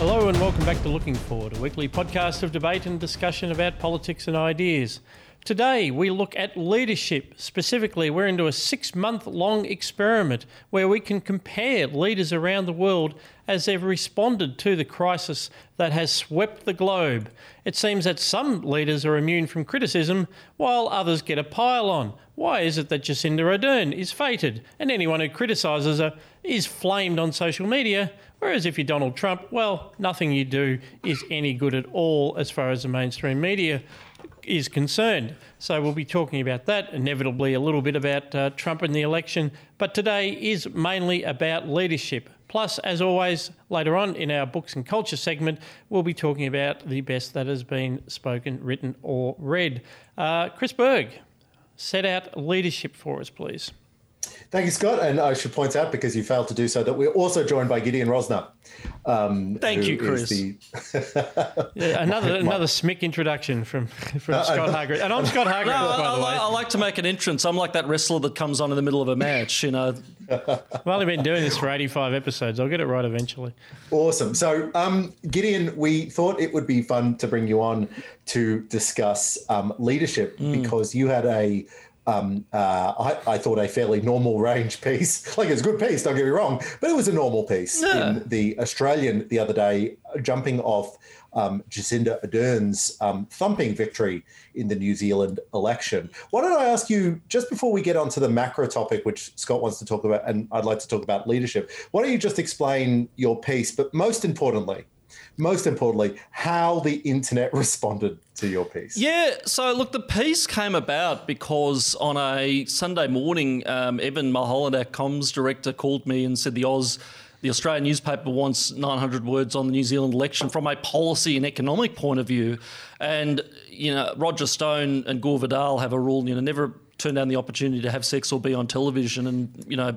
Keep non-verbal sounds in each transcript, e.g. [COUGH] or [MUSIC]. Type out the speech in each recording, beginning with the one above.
Hello and welcome back to Looking Forward, a weekly podcast of debate and discussion about politics and ideas. Today we look at leadership. Specifically, we're into a six month long experiment where we can compare leaders around the world as they've responded to the crisis that has swept the globe. It seems that some leaders are immune from criticism while others get a pile on. Why is it that Jacinda Ardern is fated, and anyone who criticises her is flamed on social media? Whereas if you're Donald Trump, well, nothing you do is any good at all as far as the mainstream media is concerned. So we'll be talking about that, inevitably a little bit about uh, Trump and the election, but today is mainly about leadership. Plus, as always, later on in our books and culture segment, we'll be talking about the best that has been spoken, written, or read. Uh, Chris Berg, set out leadership for us, please. Thank you, Scott. And I should point out, because you failed to do so, that we're also joined by Gideon Rozner. Um, Thank you, Chris. The... [LAUGHS] yeah, another another smick introduction from from uh, Scott Hargreaves. And I'm Scott [LAUGHS] Hargreaves, no, by I, the way. I like to make an entrance. I'm like that wrestler that comes on in the middle of a match, you know. [LAUGHS] I've only been doing this for 85 episodes. I'll get it right eventually. Awesome. So, um, Gideon, we thought it would be fun to bring you on to discuss um, leadership mm. because you had a um, uh, I, I, thought a fairly normal range piece. [LAUGHS] Like it's a good piece, don't get me wrong, but it was a normal piece yeah. in the Australian the other day, jumping off um, Jacinda Ardern's um, thumping victory in the New Zealand election. Why don't I ask you, just before we get onto the macro topic, which Scott wants to talk about, and I'd like to talk about leadership, why don't you just explain your piece, but most importantly, most importantly, how the internet [LAUGHS] responded to your piece. Yeah, so look, the piece came about because on a Sunday morning, um, Evan Mulholland, our comms director, called me and said the Oz. The Australian newspaper wants 900 words on the New Zealand election from a policy and economic point of view. And, you know, Roger Stone and Gore Vidal have a rule, you know, never turn down the opportunity to have sex or be on television. And, you know,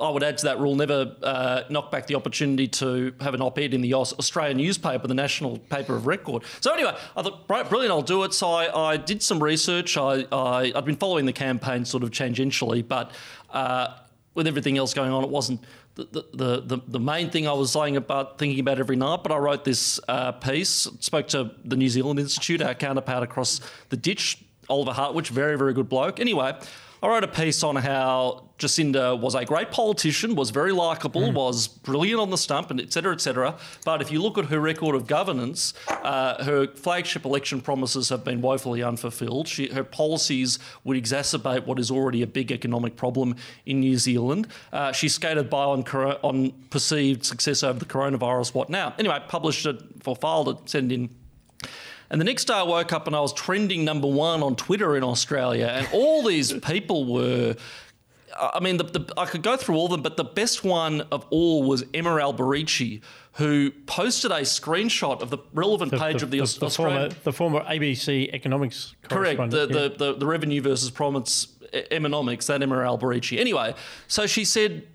I would add to that rule never uh, knock back the opportunity to have an op ed in the Australian newspaper, the national paper of record. So, anyway, I thought, brilliant, I'll do it. So, I, I did some research. I, I, had been following the campaign sort of tangentially, but uh, with everything else going on, it wasn't. The, the, the, the main thing I was saying about thinking about every night, but I wrote this uh, piece, spoke to the New Zealand Institute, our counterpart across the ditch, Oliver Hartwich, very, very good bloke. Anyway, I wrote a piece on how Jacinda was a great politician, was very likable, mm. was brilliant on the stump, and etc. etc. But if you look at her record of governance, uh, her flagship election promises have been woefully unfulfilled. She, her policies would exacerbate what is already a big economic problem in New Zealand. Uh, she skated by on, on perceived success over the coronavirus. What now? Anyway, published it for file to send in and the next day I woke up and I was trending number one on Twitter in Australia, and all these people were. I mean, the, the, I could go through all of them, but the best one of all was Emma Alberici, who posted a screenshot of the relevant the, page of the, the, Australian... Former, the former ABC economics Correct, the, yeah. the, the, revenue versus prominence economics, that Emma Alberici. Anyway, so she said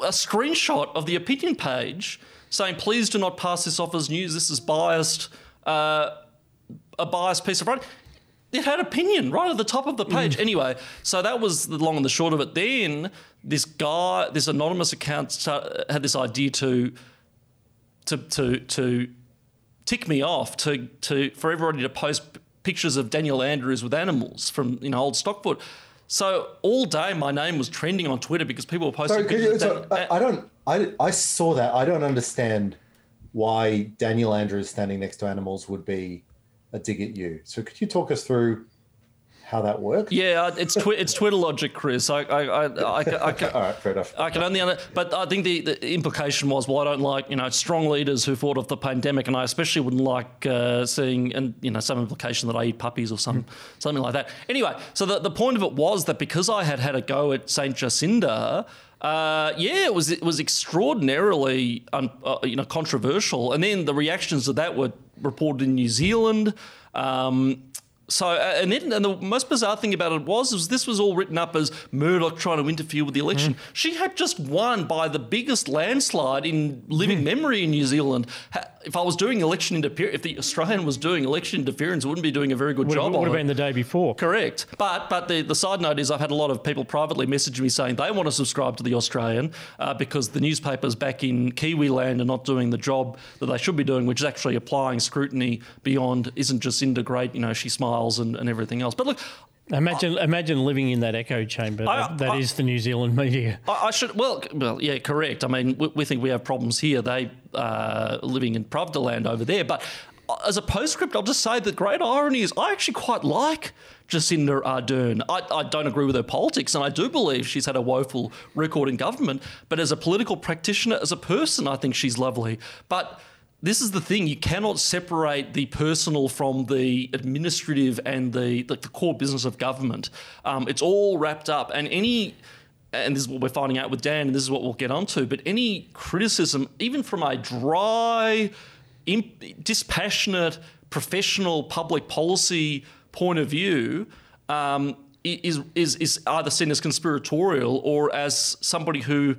a screenshot of the opinion page saying, please do not pass this off as news, this is biased. Uh, a biased piece of writing. It had opinion right at the top of the page. Mm. Anyway, so that was the long and the short of it. Then this guy, this anonymous account, start, had this idea to to to to tick me off to to for everybody to post pictures of Daniel Andrews with animals from you know old Stockport. So all day my name was trending on Twitter because people were posting. Sorry, pictures. You, so I, I don't. I I saw that. I don't understand why Daniel Andrews standing next to animals would be a dig at you. So could you talk us through how that works? Yeah, it's twi- it's Twitter logic, Chris. I I, I, I, I can, [LAUGHS] all right, fair enough. I can only, under- but I think the, the implication was, well, I don't like you know strong leaders who fought off the pandemic, and I especially wouldn't like uh, seeing and you know some implication that I eat puppies or some something like that. Anyway, so the the point of it was that because I had had a go at Saint Jacinda. Uh, yeah, it was it was extraordinarily un, uh, you know controversial, and then the reactions to that were reported in New Zealand. Um, So, uh, and then, and the most bizarre thing about it was, was this was all written up as Murdoch trying to interfere with the election. Mm. She had just won by the biggest landslide in living mm. memory in New Zealand. If I was doing election interference, if the Australian was doing election interference, wouldn't be doing a very good would job. It would have been the day before. Correct. But but the, the side note is, I've had a lot of people privately message me saying they want to subscribe to the Australian uh, because the newspapers back in Kiwi land are not doing the job that they should be doing, which is actually applying scrutiny beyond. Isn't just Jacinda great? You know, she smiles and, and everything else. But look, Imagine, I, imagine living in that echo chamber. I, that, that I, is the New Zealand media. I, I, should well, well, yeah, correct. I mean, we, we think we have problems here. They uh, living in Pravda land over there. But as a postscript, I'll just say the great irony is I actually quite like Jacinda Ardern. I, I, don't agree with her politics, and I do believe she's had a woeful record in government. But as a political practitioner, as a person, I think she's lovely. But this is the thing you cannot separate the personal from the administrative and the the, core business of government um, it's all wrapped up and any and this is what we're finding out with Dan, and this is what we'll get onto. But any criticism, even from a dry, imp- dispassionate, professional public policy point of view, um, is, is, is either seen as conspiratorial or as somebody who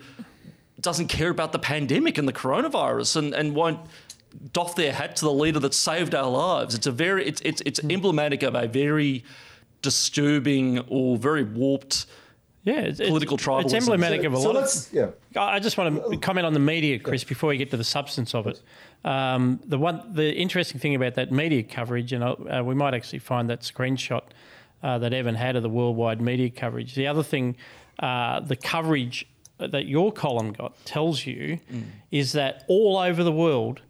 doesn't care about the pandemic and the coronavirus and, and won't doff their hat to the leader that saved our lives. It's a very it's it's it's emblematic of a very disturbing or very warped yeah, it's, political tribalism. It's emblematic of a so lot. Of, yeah. I just want to comment on the media, Chris, before we get to the substance of it. Um, the one, the interesting thing about that media coverage, and uh, we might actually find that screenshot uh, that Evan had of the worldwide media coverage. The other thing, uh, the coverage that your column got tells you mm. is that all over the world,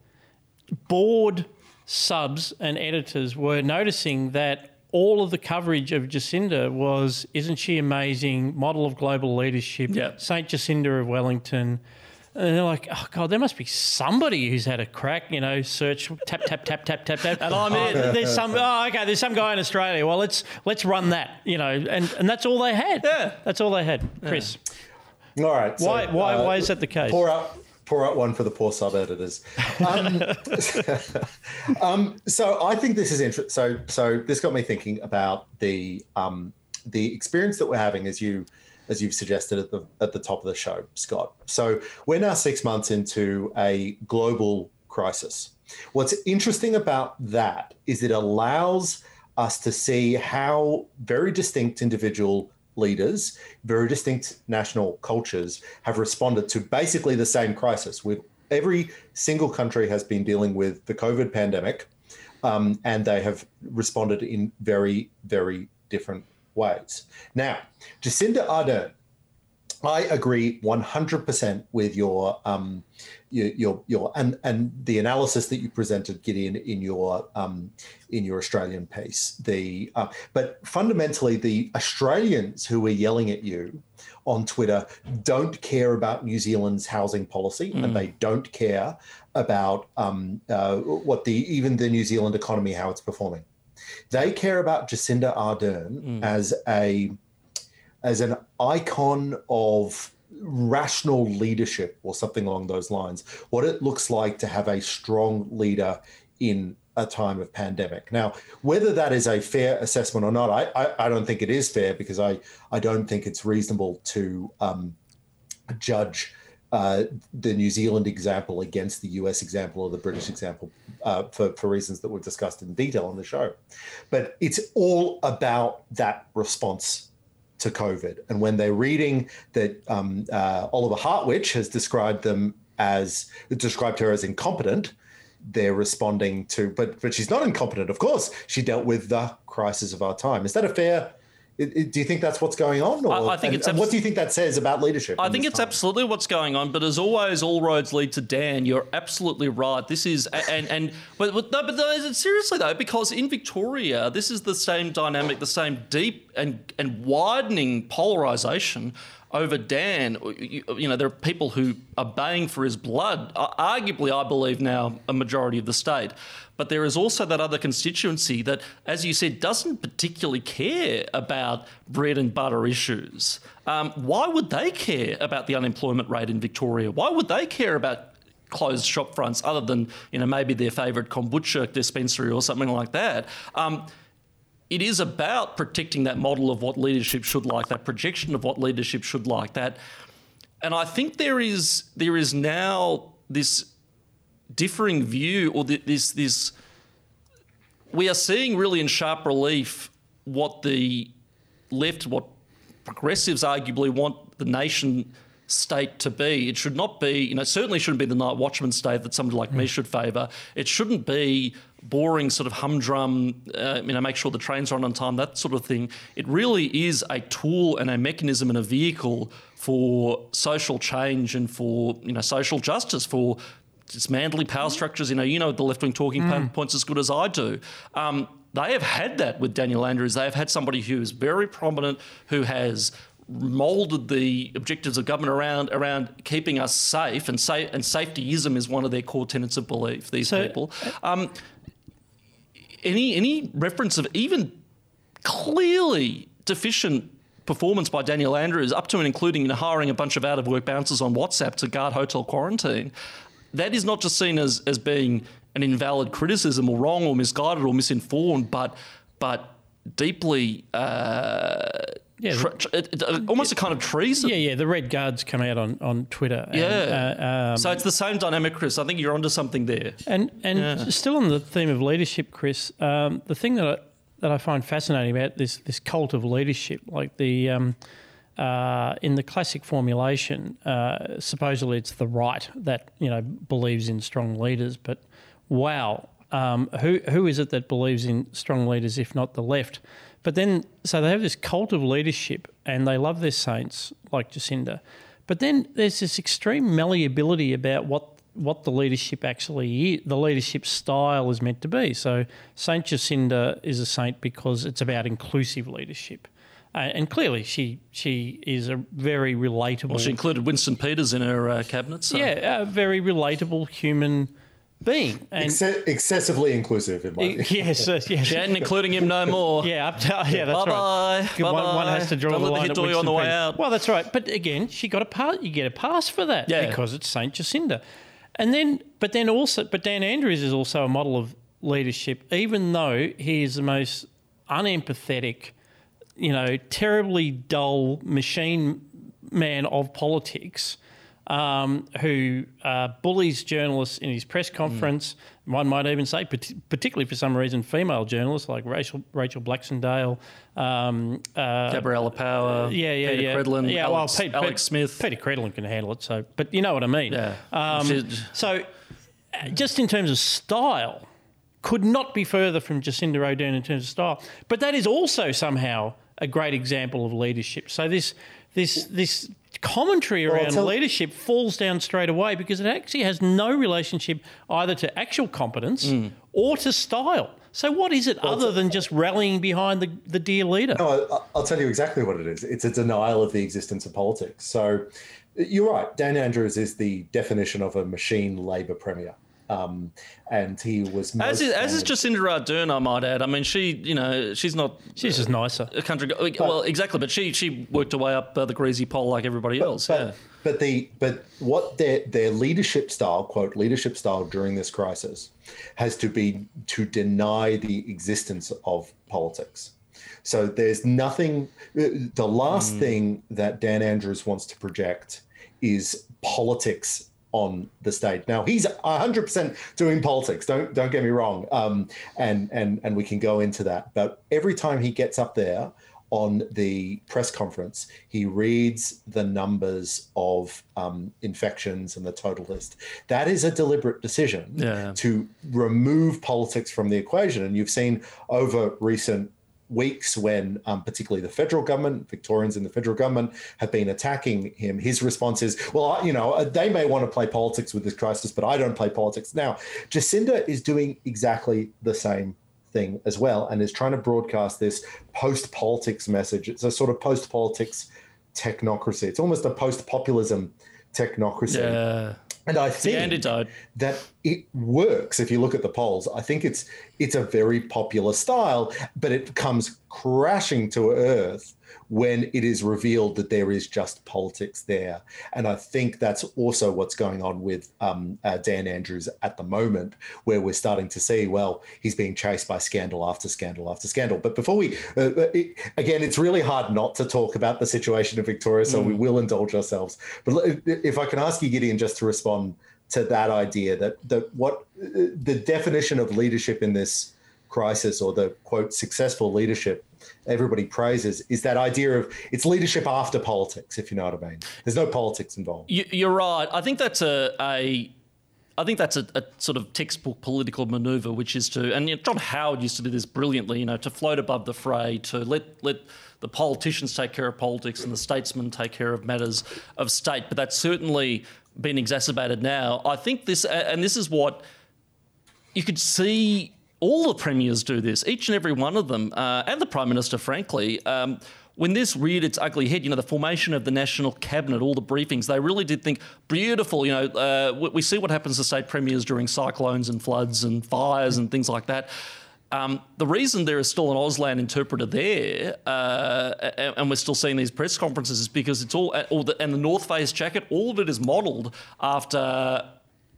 board subs and editors were noticing that all of the coverage of Jacinda was, isn't she amazing? Model of global leadership, yep. Saint Jacinda of Wellington. And they're like, oh god, there must be somebody who's had a crack, you know. Search, tap, tap, tap, tap, tap, tap, and I'm in. [LAUGHS] There's some. Oh, okay. There's some guy in Australia. Well, let's let's run that, you know. And and that's all they had. Yeah, that's all they had. Chris. Yeah. All right. So, why why uh, why is that the case? Pour out pour out one for the poor sub editors. Um, [LAUGHS] um, so I think this is interesting. So so this got me thinking about the um, the experience that we're having as you as you've suggested at the at the top of the show, Scott. So we're now six months into a global crisis. What's interesting about that is it allows us to see how very distinct individual leaders, very distinct national cultures have responded to basically the same crisis. With every single country has been dealing with the COVID pandemic, um, and they have responded in very, very different ways. Now, Jacinda Ardern, I agree 100% with your um, your, your, your and and the analysis that you presented, Gideon, in your um, in your Australian piece. The uh, but fundamentally, the Australians who are yelling at you on Twitter don't care about New Zealand's housing policy, mm. and they don't care about um, uh, what the even the New Zealand economy how it's performing. They care about Jacinda Ardern mm. as a as an icon of rational leadership or something along those lines, what it looks like to have a strong leader in a time of pandemic. Now, whether that is a fair assessment or not, I, I, I don't think it is fair because I, I don't think it's reasonable to um, judge uh, the New Zealand example against the US example or the British example uh, for, for reasons that we've discussed in detail on the show. But it's all about that response to COVID. And when they're reading that um, uh, Oliver Hartwich has described them as described her as incompetent, they're responding to. But but she's not incompetent. Of course, she dealt with the crisis of our time. Is that a fair it, it, do you think that's what's going on? Or, I, I think and, it's. Abs- what do you think that says about leadership? I think it's time? absolutely what's going on. But as always, all roads lead to Dan. You're absolutely right. This is and and but, but no, but no, seriously though, because in Victoria, this is the same dynamic, the same deep and and widening polarization over Dan. You, you, know, there are people who are baying for his blood. Arguably, I believe now a majority of the state. But there is also that other constituency that, as you said, doesn't particularly care about bread and butter issues. Um, why would they care about the unemployment rate in Victoria? Why would they care about closed shop fronts other than you know maybe their favourite kombucha dispensary or something like that? Um, it is about protecting that model of what leadership should like, that projection of what leadership should like. That, and I think there is there is now this differing view, or this this we are seeing really in sharp relief what the left, what progressives arguably want the nation state to be. It should not be, you know, certainly shouldn't be the night watchman state that somebody like mm. me should favour. It shouldn't be boring sort of humdrum, uh, you know, make sure the trains run on time, that sort of thing. It really is a tool and a mechanism and a vehicle for social change and for, you know, social justice, for dismantling power structures. You know, you know the left wing talking mm. points as good as I do. Um, they have had that with Daniel Andrews. They have had somebody who is very prominent, who has molded the objectives of government around around keeping us safe and safe and safetyism is one of their core tenets of belief. These so, people. Um, any any reference of even clearly deficient performance by Daniel Andrews, up to and including hiring a bunch of out of work bouncers on WhatsApp to guard hotel quarantine, that is not just seen as as being an invalid criticism or wrong or misguided or misinformed, but but deeply. Uh, yeah, uh, almost a kind of treason. Yeah, yeah. The Red Guards come out on, on Twitter. And, yeah. Uh, um, so it's the same dynamic, Chris. I think you're onto something there. And and yeah. still on the theme of leadership, Chris. Um, the thing that I, that I find fascinating about this this cult of leadership, like the um, uh, in the classic formulation, uh, supposedly it's the right that you know believes in strong leaders, but wow, um, who who is it that believes in strong leaders if not the left? But then, so they have this cult of leadership, and they love their saints like Jacinda. But then there's this extreme malleability about what what the leadership actually is, the leadership style is meant to be. So Saint Jacinda is a saint because it's about inclusive leadership. Uh, and clearly, she she is a very relatable. Well, she included Winston Peters in her uh, cabinet. So. Yeah, a very relatable human being. And Exce- excessively inclusive, in my [LAUGHS] view. Yes, uh, yes. She hadn't including him no more. [LAUGHS] yeah, up to, yeah, that's bye right. Bye. One, one has to draw Don't the line at the on the way out. Well, that's right. But again, she got a pass. You get a pass for that yeah. because it's Saint Jacinda. And then, but then also, but Dan Andrews is also a model of leadership, even though he is the most unempathetic, you know, terribly dull machine man of politics um, who uh, bullies journalists in his press conference. Mm. One might even say, particularly for some reason, female journalists like Rachel, Rachel Baxendale, um, uh, Gabriella Power, yeah, yeah, Peter yeah. Credlin, yeah, Alex, well, Pete, Alex Pete, Smith. Peta Credlin can handle it. So, but you know what I mean. Yeah. Um, so, uh, just in terms of style, could not be further from Jacinda Ardern in terms of style. But that is also somehow a great example of leadership. So this this this commentary around well, tell- leadership falls down straight away because it actually has no relationship either to actual competence mm. or to style. So, what is it well, other than just rallying behind the, the dear leader? No, I'll tell you exactly what it is. It's a denial of the existence of politics. So, you're right. Dan Andrews is the definition of a machine Labor premier. Um, and he was as is, as is Jacinda Ardern, I might add. I mean, she you know she's not she's just nicer a country. But, well, exactly, but she she worked her way up uh, the greasy pole like everybody but, else. But, yeah. but the but what their their leadership style quote leadership style during this crisis has to be to deny the existence of politics. So there's nothing. The last mm. thing that Dan Andrews wants to project is politics on the stage. Now he's 100% doing politics. Don't don't get me wrong. Um, and and and we can go into that. But every time he gets up there on the press conference, he reads the numbers of um, infections and the total list. That is a deliberate decision yeah. to remove politics from the equation. And you've seen over recent weeks when um, particularly the federal government, Victorians in the federal government have been attacking him, his response is, well, you know, they may want to play politics with this crisis, but I don't play politics. Now, Jacinda is doing exactly the same thing as well and is trying to broadcast this post politics message. It's a sort of post politics technocracy. It's almost a post populism technocracy. Yeah. And I think antidote. that it works if you look at the polls. I think it's it's a very popular style, but it comes crashing to earth when it is revealed that there is just politics there. And I think that's also what's going on with um, uh, Dan Andrews at the moment, where we're starting to see, well, he's being chased by scandal after scandal after scandal. But before we, uh, uh it, again, it's really hard not to talk about the situation in Victoria, so mm. we will indulge ourselves. But if I can ask you, Gideon, just to respond to that idea that that what the definition of leadership in this crisis or the quote successful leadership everybody praises is that idea of it's leadership after politics, if you know what I mean. There's no politics involved. You're right. I think that's a, a I think that's a, a, sort of textbook political maneuver, which is to, and you know, John Howard used to do this brilliantly, you know, to float above the fray, to let let the politicians take care of politics and the statesmen take care of matters of state. But that's certainly been exacerbated now. I think this, and this is what you could see all the premiers do this, each and every one of them, uh, and the Prime Minister, frankly. Um, when this reared its ugly head, you know, the formation of the national cabinet, all the briefings, they really did think, beautiful, you know, uh, we see what happens to state premiers during cyclones and floods and fires and things like that. Um, the reason there is still an Auslan interpreter there, uh, and we're still seeing these press conferences, is because it's all, all the, and the North Face jacket, all of it is modelled after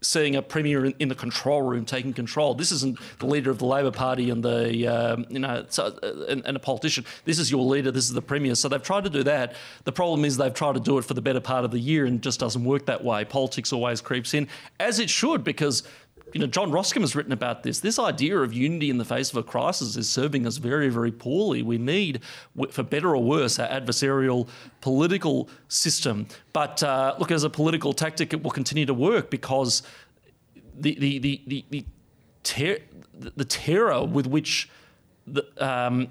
seeing a premier in, the control room taking control. This isn't the leader of the Labor Party and the um, you know uh, and, and, a politician. This is your leader. This is the premier. So they've tried to do that. The problem is they've tried to do it for the better part of the year and just doesn't work that way. Politics always creeps in, as it should, because. You know, John Roskam has written about this. This idea of unity in the face of a crisis is serving us very, very poorly. We need, for better or worse, our adversarial political system. But uh, look, as a political tactic, it will continue to work because the the the the, the, ter- the terror with which the um,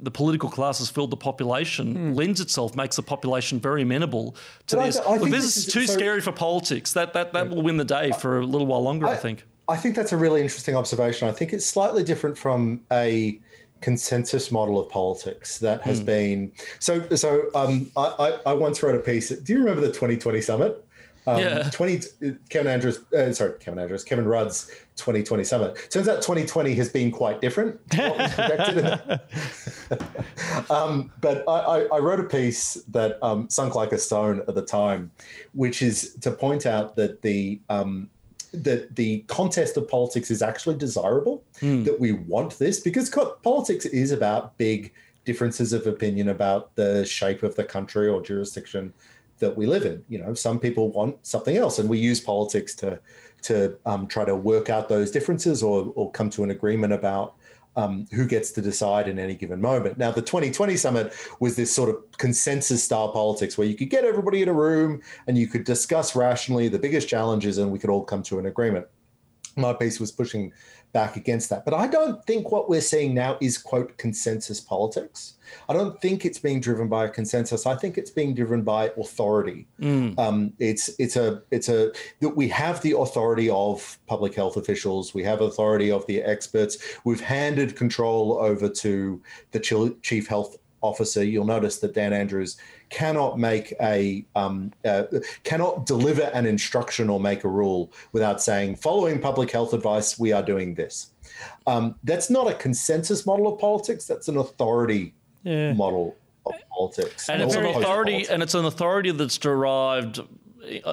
the political class has filled the population mm. lends itself, makes the population very amenable to but this. I, I Look, this, this, is, too so, scary for politics. That that that yeah. will win the day for a little while longer, I, I, think. I think that's a really interesting observation. I think it's slightly different from a consensus model of politics that has mm. been so so um, I, I once wrote a piece do you remember the 2020 summit um, yeah. 20 Kevin Andrews, uh, sorry, Kevin Andrews, Kevin Rudd's 2020 summit. Turns out 2020 has been quite different. [LAUGHS] um, but I, I, wrote a piece that um, sunk like a stone at the time, which is to point out that the um, that the contest of politics is actually desirable. Mm. That we want this because politics is about big differences of opinion about the shape of the country or jurisdiction that we live in. You know, some people want something else, and we use politics to to um, try to work out those differences or or come to an agreement about um, who gets to decide in any given moment. Now, the 2020 summit was this sort of consensus style politics where you could get everybody in a room and you could discuss rationally the biggest challenges, and we could all come to an agreement. My piece was pushing back against that. But I don't think what we're seeing now is, quote, consensus politics. I don't think it's being driven by a consensus. I think it's being driven by authority. Mm. Um, it's it's a it's a that we have the authority of public health officials. We have authority of the experts. We've handed control over to the chief health officer. You'll notice that Dan Andrews cannot make a um, uh, cannot deliver an instruction or make a rule without saying, following public health advice, we are doing this. Um, that's not a consensus model of politics. That's an authority yeah. model of politics, and it's an authority, politics. and it's an authority that's derived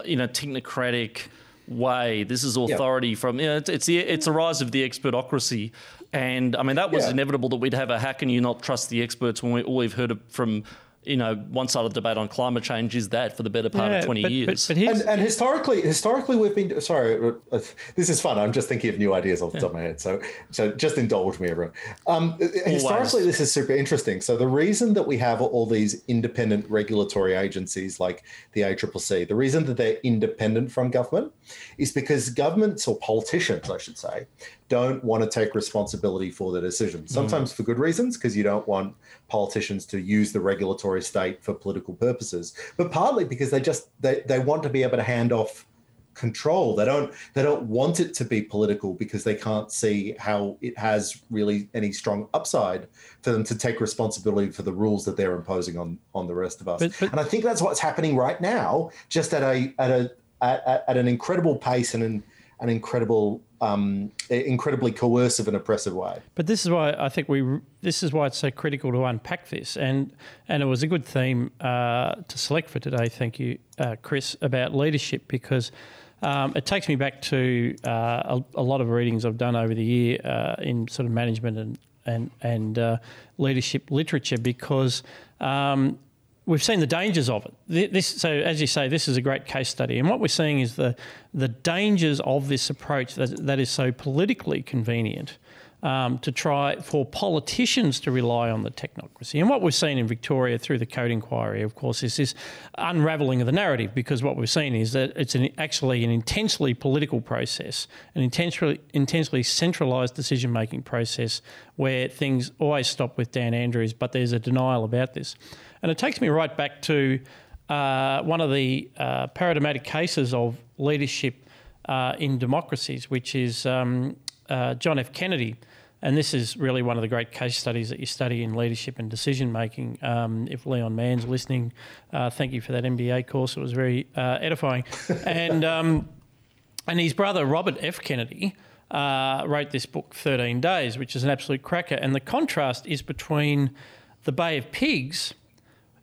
in a technocratic way. This is authority yeah. from you know, it's it's, the, it's a rise of the expertocracy, and I mean that was yeah. inevitable that we'd have a how can you not trust the experts when we all we've heard from you know, one side of the debate on climate change is that for the better part yeah, of 20 but, years. But, but and, and, historically, historically, we've been, sorry, uh, this is fun. I'm just thinking of new ideas off the top of my head. So, so just indulge me, everyone. Um, historically, this is super interesting. So the reason that we have all these independent regulatory agencies like the ACCC, the reason that they're independent from government is because governments or politicians, I should say, don't want to take responsibility for the decisions. Mm. Sometimes mm. for good reasons, because you don't want politicians to use the regulatory state for political purposes, but partly because they just they, they want to be able to hand off control. They don't they don't want it to be political because they can't see how it has really any strong upside for them to take responsibility for the rules that they're imposing on on the rest of us. But, but, and I think that's what's happening right now, just at a at a at, at an incredible pace and an an incredible, um, incredibly coercive and oppressive way. But this is why I think we. This is why it's so critical to unpack this, and and it was a good theme uh, to select for today. Thank you, uh, Chris, about leadership because. Um, it takes me back to uh, a, a, lot of readings I've done over the year uh, in sort of management and and and uh, leadership literature because um, we've seen the dangers of it. This, so, as you say, this is a great case study, and what we're seeing is the the dangers of this approach that that is so politically convenient. Um, to try for politicians to rely on the technocracy. And what we've seen in Victoria through the Coate inquiry, of course, is this unravelling of the narrative because what we've seen is that it's an, actually an intensely political process, an intensely, intensely centralised decision making process where things always stop with Dan Andrews, but there's a denial about this. And it takes me right back to uh, one of the uh, paradigmatic cases of leadership uh, in democracies, which is um, uh, John F. Kennedy. And this is really one of the great case studies that you study in leadership and decision making. Um, if Leon Mann's listening, uh, thank you for that MBA course. It was very uh, edifying. [LAUGHS] and um, and his brother Robert F. Kennedy wrote this book, Thirteen Days, which is an absolute cracker. And the contrast is between the Bay of Pigs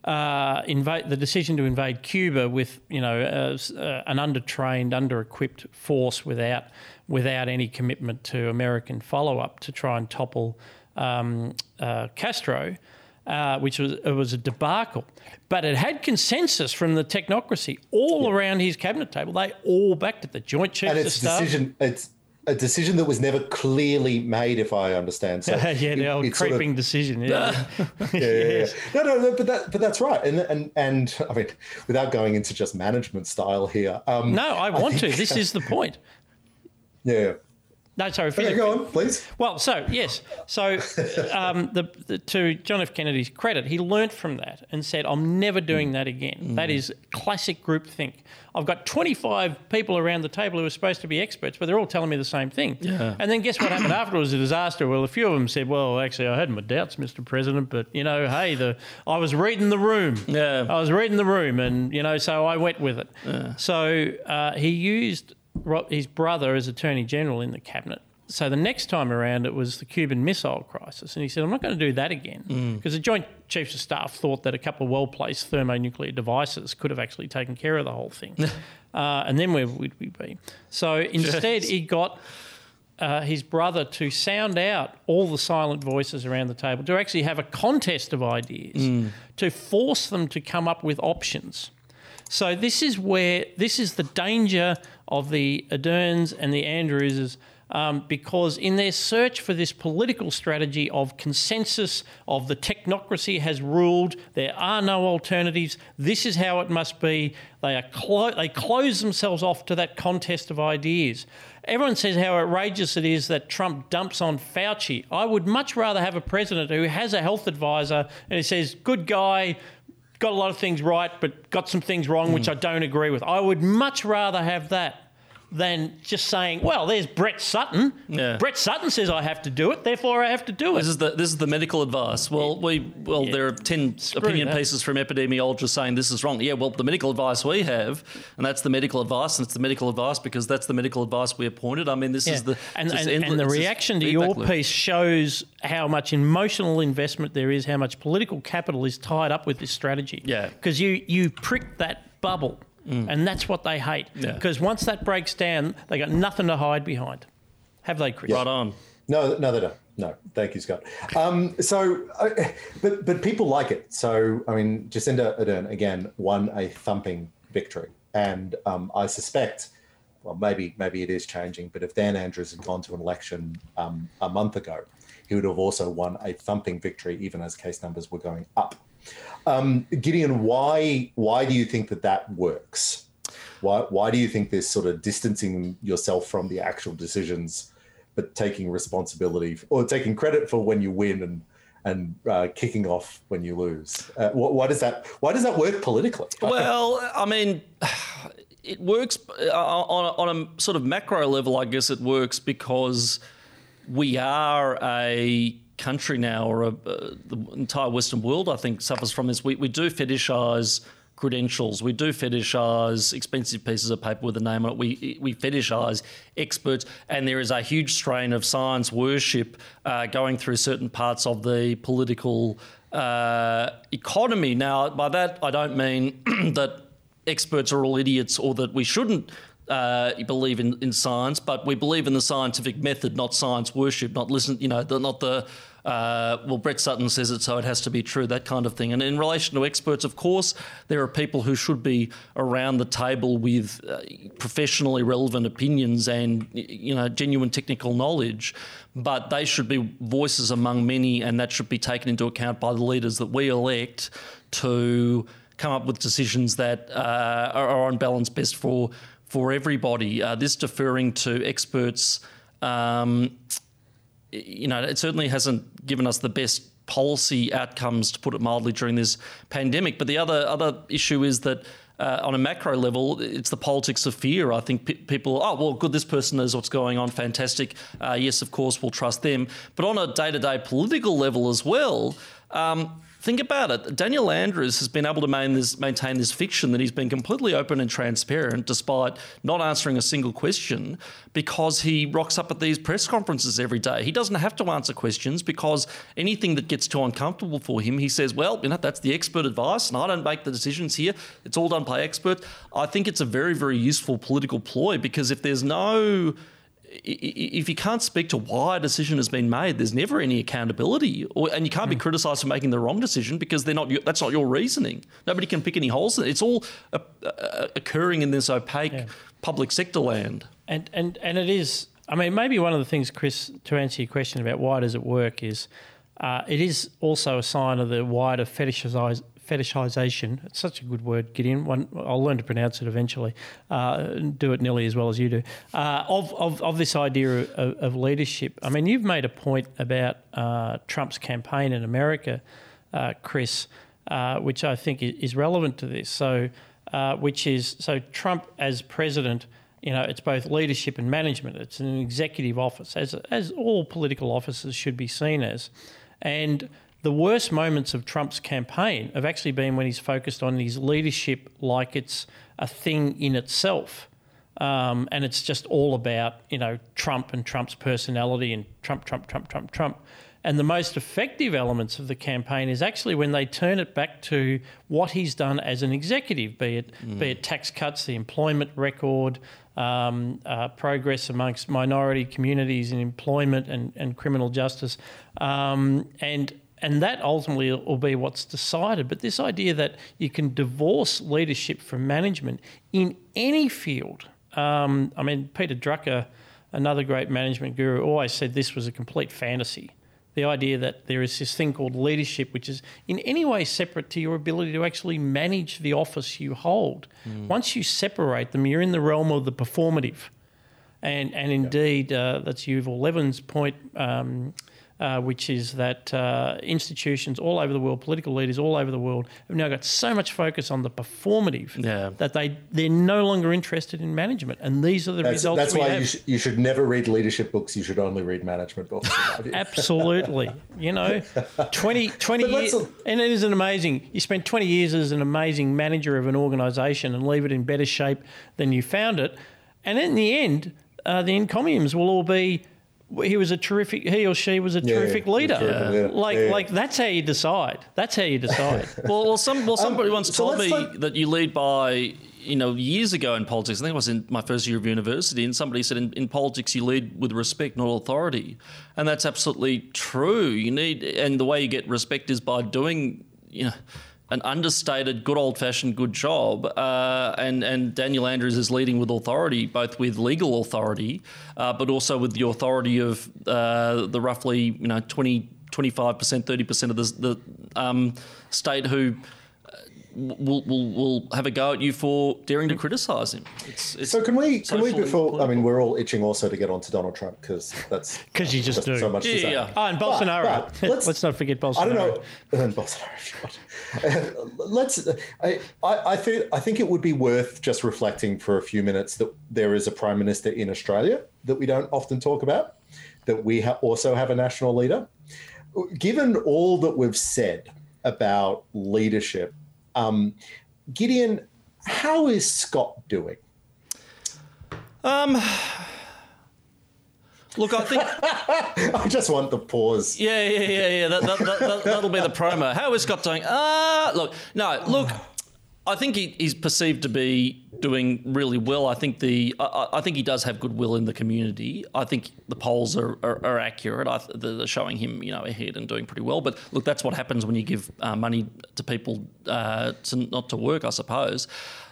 uh, invade the decision to invade Cuba with you know uh, uh, an undertrained, under-equipped force without without any commitment to American follow-up to try and topple um, uh, Castro. Uh, which was it was a debacle, but it had consensus from the technocracy all yeah. around his cabinet table. They all backed it. The Joint Chiefs and it's of Staff. Decision, it's a decision that was never clearly made, if I understand. So [LAUGHS] yeah, the old creeping sort of, decision. [LAUGHS] [LAUGHS] Yeah. yeah, yeah, yeah, No, no, no, but that, but that's right. And and and I mean, without going into just management style here. Um, no, I want I think, to. This is the point. Yeah. No, sorry. Okay, go on, please. Well, so yes, so [LAUGHS] um, the, the, to John F. Kennedy's credit, he learnt from that and said, "I'm never doing that again." Mm. That is classic groupthink. I've got 25 people around the table who are supposed to be experts, but they're all telling me the same thing. Yeah. And then guess what happened afterwards? A disaster. Well, a few of them said, "Well, actually, I had my doubts, Mr. President, but you know, hey, the I was reading the room. Yeah. I was reading the room, and you know, so I went with it. Yeah. So uh, he used his brother as Attorney General in the cabinet. So the next time around, it was the Cuban Missile Crisis, and he said, "I'm not going to do that again," because mm. the Joint Chiefs of Staff thought that a couple of well-placed thermonuclear devices could have actually taken care of the whole thing, [LAUGHS] uh, and then where would we be? So instead, he got uh, his brother to sound out all the silent voices around the table, to actually have a contest of ideas, mm. to force them to come up with options. So this is where this is the danger of the Arderns and the Andrewses. Um, because in their search for this political strategy of consensus, of the technocracy has ruled, there are no alternatives, this is how it must be, they, are clo- they close themselves off to that contest of ideas. Everyone says how outrageous it is that Trump dumps on Fauci. I would much rather have a president who has a health advisor and he says, good guy, got a lot of things right, but got some things wrong, mm. which I don't agree with. I would much rather have that than just saying, "Well, there's Brett Sutton. Yeah. Brett Sutton says I have to do it, therefore I have to do it." This is the this is the medical advice. Well, we well yeah. there are ten Screw opinion that. pieces from epidemiologists saying this is wrong. Yeah, well, the medical advice we have, and that's the medical advice, and it's the medical advice because that's the medical advice we appointed. I mean, this is the and, and, endless, and the reaction to your loop. piece shows how much emotional investment there is, how much political capital is tied up with this strategy. Yeah, because you you pricked that bubble Mm. And that's what they hate. Because yeah. once that breaks down, they got nothing to hide behind. Have they, Chris? Right on. No, no, they don't. No, thank you, Scott. Um, so, uh, but but people like it. So, I mean, Jacinda Ardern again won a thumping victory, and um, I suspect, well, maybe maybe it is changing. But if Dan Andrews had gone to an election um, a month ago, he would have also won a thumping victory, even as case numbers were going up. Um, Gideon, why why do you think that that works? Why why do you think this sort of distancing yourself from the actual decisions, but taking responsibility or taking credit for when you win and and uh, kicking off when you lose? Uh, why, does that why does that work politically? Well, I mean. It works uh, on a, on a sort of macro level. I guess it works because we are a country now, or a, uh, the entire Western world, I think, suffers from this. We, we do fetishize credentials. We do fetishize expensive pieces of paper with a name on it. We we fetishize experts, and there is a huge strain of science worship uh, going through certain parts of the political uh, economy. Now, by that I don't mean [CLEARS THROAT] that experts are all idiots or that we shouldn't uh, believe in, in science, but we believe in the scientific method, not science worship, not listen, you know, the, not the uh, well, Brett Sutton says it, so it has to be true, that kind of thing. And in relation to experts, of course, there are people who should be around the table with uh, professionally relevant opinions and, you know, genuine technical knowledge, but they should be voices among many, and that should be taken into account by the leaders that we elect to come up with decisions that uh, are on balance best for for everybody. Uh, this deferring to experts, um, you know, it certainly hasn't given us the best policy outcomes, to put it mildly, during this pandemic. But the other other issue is that. Uh, on a macro level, it's the politics of fear. I think people, oh, well, good, this person knows what's going on, fantastic. Uh, yes, of course, we'll trust them. But on a day to day political level as well, um, Think about it. Daniel Andrews has been able to maintain this, maintain this fiction that he's been completely open and transparent despite not answering a single question because he rocks up at these press conferences every day. He doesn't have to answer questions because anything that gets too uncomfortable for him, he says, well, you know, that's the expert advice and I don't make the decisions here. It's all done by experts. I think it's a very, very useful political ploy because if there's no if you can't speak to why a decision has been made, there's never any accountability, or, and you can't be hmm. criticised for making the wrong decision because they're not. That's not your reasoning. Nobody can pick any holes. It's all uh, uh, occurring in this opaque yeah. public sector land. And and and it is. I mean, maybe one of the things, Chris, to answer your question about why does it work is. Uh, it is also a sign of the wider fetishization fetishization. It's such a good word, Gideon. One, I'll learn to pronounce it eventually. Uh, do it nearly as well as you do. Uh, of, of, of this idea of, of, leadership. I mean, you've made a point about uh, Trump's campaign in America, uh, Chris, uh, which I think is relevant to this. So, uh, which is so Trump as president. You know, it's both leadership and management. It's an executive office, as as all political offices should be seen as, and the worst moments of Trump's campaign have actually been when he's focused on his leadership like it's a thing in itself. Um, and it's just all about, you know, Trump and Trump's personality and Trump, Trump, Trump, Trump, Trump. And the most effective elements of the campaign is actually when they turn it back to what he's done as an executive, be it mm. be it tax cuts, the employment record, um, uh, progress amongst minority communities in employment and, and criminal justice, um, and and that ultimately will be what's decided. But this idea that you can divorce leadership from management in any field, um, I mean, Peter Drucker, another great management guru, always said this was a complete fantasy. The idea that there is this thing called leadership, which is in any way separate to your ability to actually manage the office you hold. Mm. Once you separate them, you're in the realm of the performative. And, and indeed, uh, that's Yuval Levin's point. Um, uh, which is that uh, institutions all over the world, political leaders all over the world, have now got so much focus on the performative yeah. that they they're no longer interested in management, and these are the that's, results. That's why you, sh- you, should never read leadership books. You should only read management books. [LAUGHS] Absolutely, you know, 20, 20 years, and it is an amazing. You spend twenty years as an amazing manager of an organisation and leave it in better shape than you found it, and in the end, uh, the encomiums will all be he was a terrific he or she was a terrific yeah, leader. yeah. like yeah. like that's how you decide. That's how you decide. [LAUGHS] Well, well some well somebody um, once so told me that you lead by you know years ago in politics. I think it was in my first year of university and somebody said in, in politics you lead with respect not authority. And that's absolutely true. You need and the way you get respect is by doing you know an understated, good old fashioned good job. Uh, and, and Daniel Andrews is leading with authority, both with legal authority, uh, but also with the authority of uh, the roughly you know 20, 25%, 30% of the, the um, state who will, will, will have a go at you for daring to mm. criticise him. It's, it's so can we can we before political. I mean we're all itching also to get on to Donald Trump because that's because you just do so much. Yeah, to say. yeah. Oh, and Bolsonaro. But, but [LAUGHS] let's, let's, not forget Bolsonaro. I don't know. And Bolsonaro. [LAUGHS] let's. I, I, think I think it would be worth just reflecting for a few minutes that there is a prime minister in Australia that we don't often talk about. That we ha- also have a national leader. Given all that we've said about leadership, um, Gideon, how is Scott doing? Um, look, I think [LAUGHS] I just want the pause. Yeah, yeah, yeah, yeah. That, that, that, that, will be the promo. How is Scott doing? Ah, uh, look, no, look. I think he, he's perceived to be doing really well. I think the I, I, think he does have goodwill in the community. I think the polls are, are, are accurate. I, they're showing him you know ahead and doing pretty well. But look, that's what happens when you give uh, money to people uh, to not to work, I suppose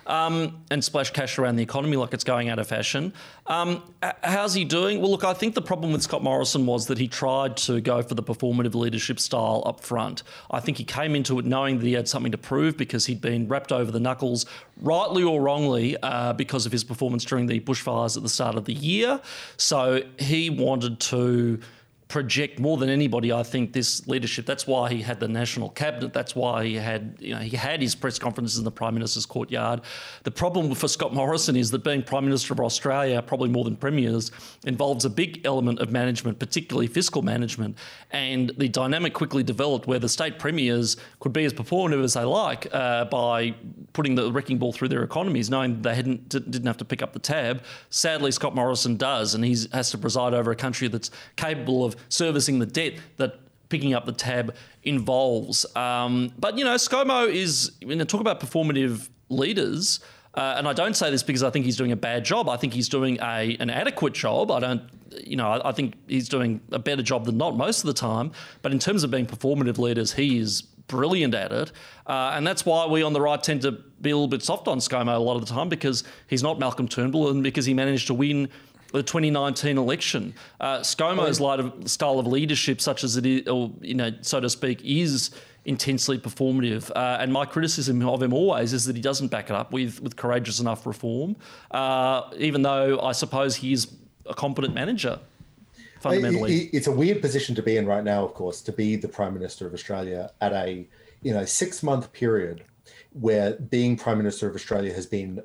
um, and splash cash around the economy like it's going out of fashion. Um, how's he doing? Well, look, I think the problem with Scott Morrison was that he tried to go for the performative leadership style up front. I think he came into it knowing that he had something to prove because he'd been wrapped over the knuckles, rightly or wrongly, uh, because of his performance during the bushfires at the start of the year. So he wanted to project more than anybody, I think, this leadership. That's why he had the national cabinet. That's why he had, you know, he had his press conferences in the Prime Minister's courtyard. The problem for Scott Morrison is that being Prime Minister of Australia, probably more than premiers, involves a big element of management, particularly fiscal management. And the dynamic quickly developed where the state premiers could be as performative as they like uh, by putting the wrecking ball through their economies, knowing they hadn't didn't have to pick up the tab. Sadly, Scott Morrison does, and he has to preside over a country that's capable of servicing the debt that picking up the tab involves. Um, but you know, ScoMo is when I talk about performative leaders. Uh, and I don't say this because I think he's doing a bad job. I think he's doing a an adequate job. I don't, you know, I, I think he's doing a better job than not most of the time. But in terms of being performative leaders, he is brilliant at it. Uh, and that's why we on the right tend to be a little bit soft on ScoMo a lot of the time because he's not Malcolm Turnbull and because he managed to win the 2019 election. Uh, ScoMo's style of leadership, such as it is, or you know, so to speak, is intensely performative. Uh, and my criticism of him always is that he doesn't back it up with with courageous enough reform. Uh, even though I suppose he is a competent manager. Fundamentally, it's a weird position to be in right now. Of course, to be the prime minister of Australia at a you know six month period where being prime minister of Australia has been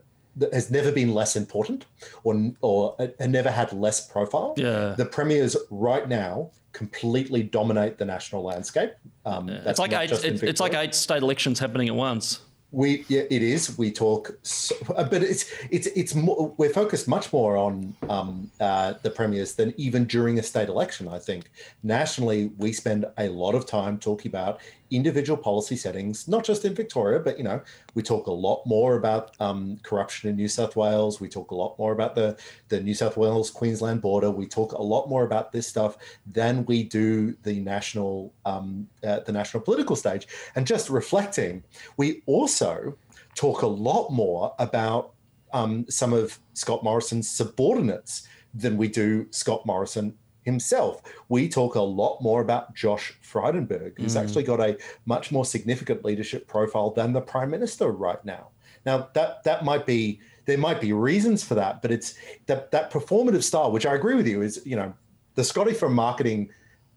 has never been less important or or uh, never had less profile. Yeah. The premiers right now completely dominate the national landscape. Um, yeah. It's like eight, it's like eight state elections happening at once. We yeah, it is. We talk, so, uh, but it's it's it's more, we're focused much more on um, uh, the premiers than even during a state election. I think nationally we spend a lot of time talking about individual policy settings, not just in Victoria, but you know we talk a lot more about um, corruption in New South Wales. We talk a lot more about the the New South Wales Queensland border. We talk a lot more about this stuff than we do the national um, uh, the national political stage. And just reflecting, we also talk a lot more about um, some of Scott Morrison's subordinates than we do Scott Morrison himself. We talk a lot more about Josh Frydenberg, who's mm. actually got a much more significant leadership profile than the prime minister right now. Now that that might be there might be reasons for that, but it's that that performative style, which I agree with you, is you know the Scotty from marketing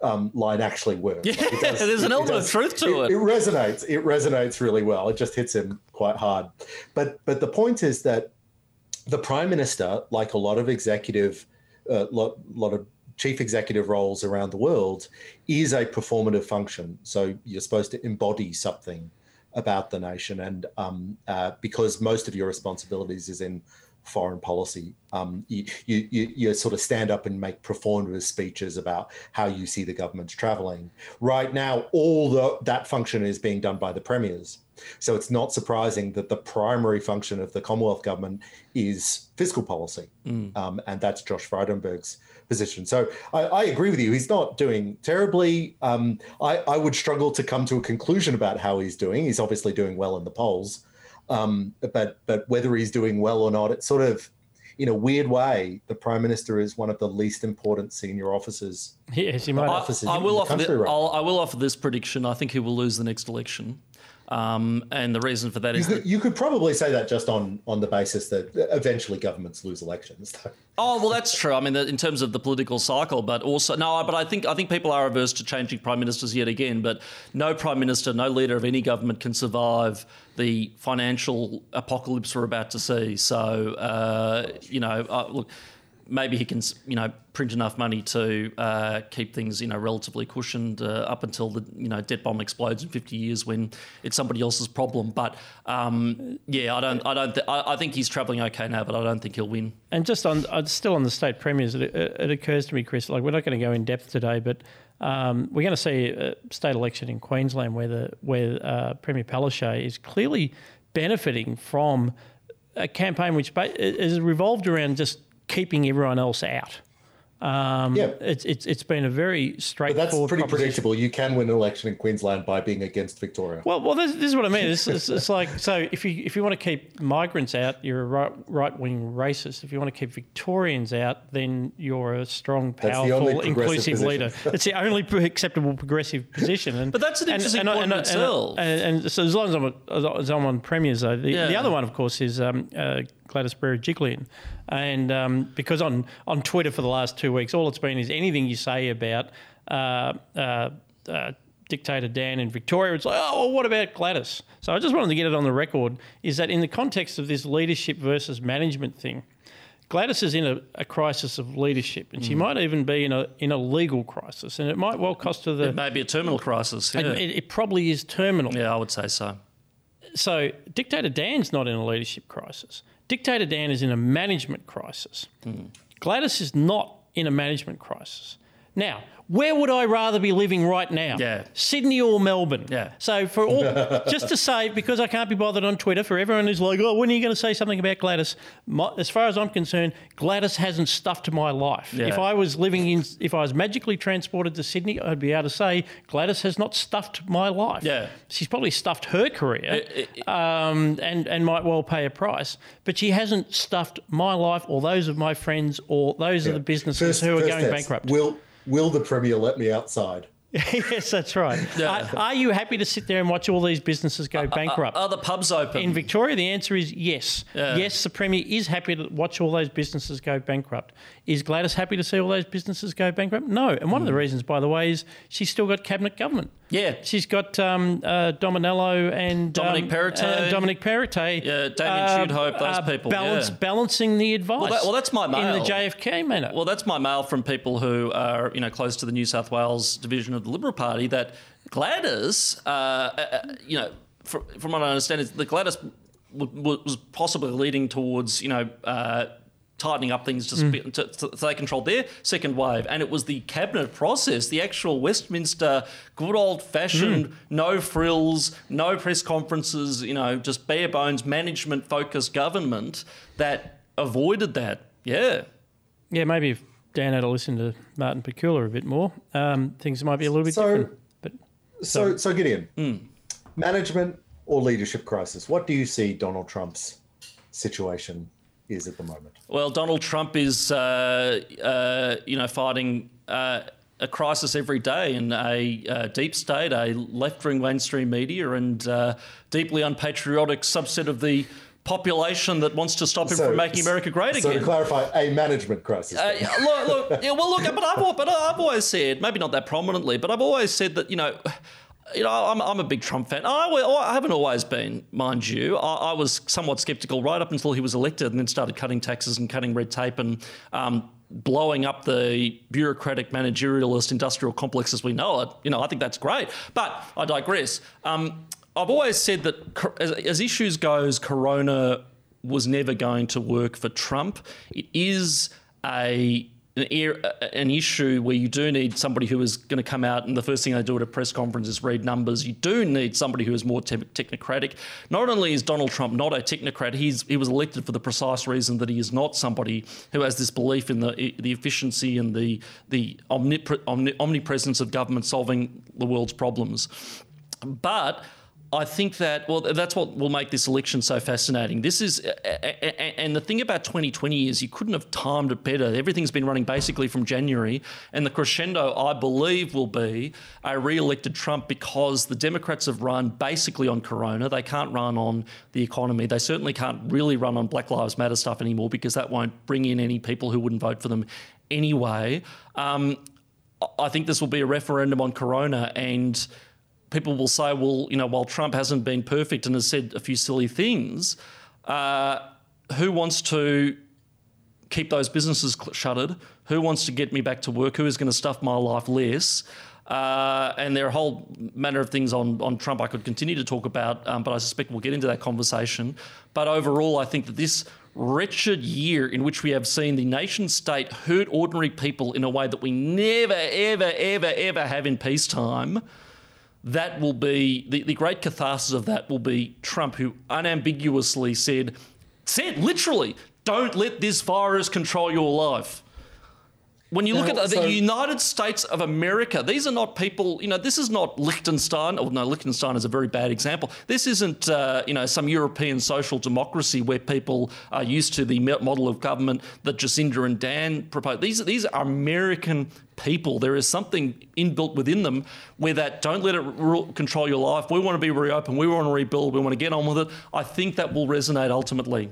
um, line actually works. Yeah, like does, [LAUGHS] there's an element of truth to it, it. It resonates. It resonates really well. It just hits him quite hard. But but the point is that the prime minister, like a lot of executive, a uh, lot, lot of chief executive roles around the world is a performative function. So you're supposed to embody something about the nation, and um, uh, because most of your responsibilities is in foreign policy, um, you, you, you sort of stand up and make performative speeches about how you see the government's traveling. Right now, all the, that function is being done by the premiers. So it's not surprising that the primary function of the Commonwealth government is fiscal policy, mm. um, and that's Josh Frydenberg's position. So I, I, agree with you. He's not doing terribly. Um, I, I, would struggle to come to a conclusion about how he's doing. He's obviously doing well in the polls, um, but but whether he's doing well or not, it's sort of in a weird way, the prime minister is one of the least important senior officers. Yes, he might. I, I will offer. The, right I will offer this prediction. I think he will lose the next election. Um, and the reason for that is you could, you could, probably say that just on on the basis that eventually governments lose elections. oh well, that's true. I mean, in terms of the political cycle, but also no. But I think I think people are averse to changing prime ministers yet again. But no prime minister, no leader of any government can survive the financial apocalypse we're about to see. So uh, you know, uh, look maybe he can, you know, print enough money to uh, keep things, you know, relatively cushioned uh, up until the, you know, debt bomb explodes in 50 years when it's somebody else's problem. But um, yeah, I don't, I don't, th- I, think he's travelling okay now, but I don't think he'll win. And just on, uh, still on the state premiers, it, it, occurs to me, Chris, like we're not going to go in depth today, but um, we're going to see a state election in Queensland where the where uh, Premier Palaszczuk is clearly benefiting from a campaign which is revolved around just keeping everyone else out. Um, yeah, it's, it's it's been a very straightforward. But that's pretty predictable. You can win an election in Queensland by being against Victoria. Well, well, this, this is what I mean. It's, it's, it's, like so if you if you want to keep migrants out, you're a right right wing racist. If you want to keep Victorians out, then you're a strong, powerful, inclusive position. leader. [LAUGHS] it's the only acceptable progressive position. And, but that's an interesting and, point and, and, itself. And, so as long as I'm, as I'm on premiers, though, the, yeah. the other one, of course, is um, uh, Gladys Berejiklian. And um, because on, on Twitter for the last two weeks, all it's been is anything you say about uh, uh, uh, dictator Dan in Victoria, it's like, oh, well, what about Gladys? So I just wanted to get it on the record is that in the context of this leadership versus management thing, Gladys is in a, a crisis of leadership, and she mm. might even be in a in a legal crisis, and it might well cost her the. It may be a terminal crisis. Yeah. It, it, probably is terminal. Yeah, I would say so. So dictator Dan's not in a leadership crisis. Dictator Dan is in a management crisis. Mm. Gladys is not in a management crisis. Now, where would I rather be living right now? Yeah. Sydney or Melbourne? Yeah. So for all, [LAUGHS] just to say, because I can't be bothered on Twitter, for everyone who's like, oh, when are you going to say something about Gladys? My, as far as I'm concerned, Gladys hasn't stuffed my life. Yeah. If I was living in, if I was magically transported to Sydney, I'd be able to say Gladys has not stuffed my life. Yeah. She's probably stuffed her career, it, it, um, and and might well pay a price, but she hasn't stuffed my life or those of my friends or those yeah. of the businesses first, who are going steps. bankrupt. Will will the Premier let me outside? [LAUGHS] yes, that's right. Yeah. Are, are, you happy to sit there and watch all these businesses go bankrupt? Are, are the pubs open? In Victoria, the answer is yes. Yeah. Yes, the Premier is happy to watch all those businesses go bankrupt. Is Gladys happy to see all those businesses go bankrupt? No. And one mm. of the hmm. reasons, by the way, is she's still got cabinet government. Yeah. She's got um, uh, Dominello and Dominic um, Perrottet. Uh, Dominic Perrottet. Yeah, Damien uh, Tudehope, those uh, people. Balance, yeah. Balancing the advice. Well, that, well, that's my mail. In the JFK manner. Well, that's my mail from people who are, you know, close to the New South Wales division of the Liberal Party that Gladys, uh, uh, you know, from, from what I understand, is the Gladys was possibly leading towards, you know, tightening up things just mm. to, to, so they controlled their second wave. And it was the cabinet process, the actual Westminster, good old fashioned, mm. no frills, no press conferences, you know, just bare bones management focused government that avoided that. Yeah. Yeah, maybe if Dan had to listen to Martin Pakula a bit more, um, things might be a little bit so, different. But so, so, so Gideon, mm. management or leadership crisis? What do you see Donald Trump's situation is at the moment? Well, Donald Trump is, uh, uh, you know, fighting uh, a crisis every day in a uh, deep state, a left-wing mainstream media, and uh, deeply unpatriotic subset of the population that wants to stop him so, from making America great so again. So to clarify, a management crisis. Uh, look, look, yeah, well, look, but I've, but I've always said, maybe not that prominently, but I've always said that you know you know, I'm, I'm a big Trump fan. I, I haven't always been, mind you. I, I, was somewhat skeptical right up until he was elected and then started cutting taxes and cutting red tape and um, blowing up the bureaucratic, managerialist, industrial complex as we know it. You know, I think that's great. But I digress. Um, I've always said that as, as issues goes, Corona was never going to work for Trump. It is a an, an issue where you do need somebody who is going to come out and the first thing they do at a press conference is read numbers. You do need somebody who is more te- technocratic. Not only is Donald Trump not a technocrat, he's, he was elected for the precise reason that he is not somebody who has this belief in the the efficiency and the the omnipre- omnipresence of government solving the world's problems. But I think that well, that's what will make this election so fascinating. This is, and the thing about 2020 is you couldn't have timed it better. Everything's been running basically from January, and the crescendo, I believe, will be a re-elected Trump because the Democrats have run basically on Corona. They can't run on the economy. They certainly can't really run on Black Lives Matter stuff anymore because that won't bring in any people who wouldn't vote for them anyway. Um, I think this will be a referendum on Corona and people will say, well, you know, while Trump hasn't been perfect and has said a few silly things, uh, who wants to keep those businesses shuttered? Who wants to get me back to work? Who is going to stuff my life less? Uh, and there are a whole manner of things on, on Trump I could continue to talk about, um, but I suspect we'll get into that conversation. But overall, I think that this wretched year in which we have seen the nation state hurt ordinary people in a way that we never, ever, ever, ever have in peacetime, that will be the, the great catharsis of that will be Trump, who unambiguously said, said literally, don't let this virus control your life. When you look at the so- United States of America, these are not people, you know, this is not Liechtenstein. Oh, no, Liechtenstein is a very bad example. This isn't, uh, you know, some European social democracy where people are used to the model of government that Jacinda and Dan proposed. These, these are American people. There is something inbuilt within them where that don't let it rule, control your life. We want to be reopened. We want to rebuild. We want to get on with it. I think that will resonate ultimately.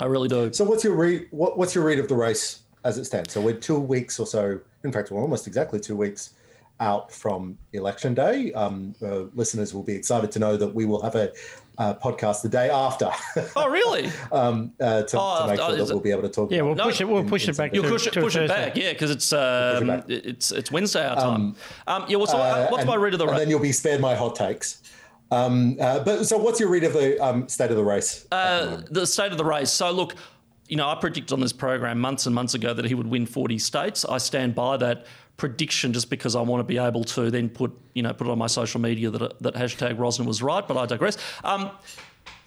I really do. So what's your read? What, what's your read of the race as it stands? So we're two weeks or so. In fact, we're almost exactly two weeks out from election day. Um, uh, listeners will be excited to know that we will have a uh, podcast the day after [LAUGHS] Oh, really? [LAUGHS] um, uh, to, Oh, to make oh, sure that is it- we'll be able to talk. Yeah, we'll about push it. We'll push it back. You'll push it, push it back, yeah, because it's um, back. it's it's Wednesday our time. Um, yeah, what's what's and- my read of the and race? then you'll be spared my hot takes. Um, uh, but so, what's your read of the um, state of the race? Uh, the state of the race. So look, you know, I predicted on this program months and months ago that he would win 40 states. I stand by that prediction just because I want to be able to then put, you know, put it on my social media that that hashtag Rozner was right. But I digress. Um,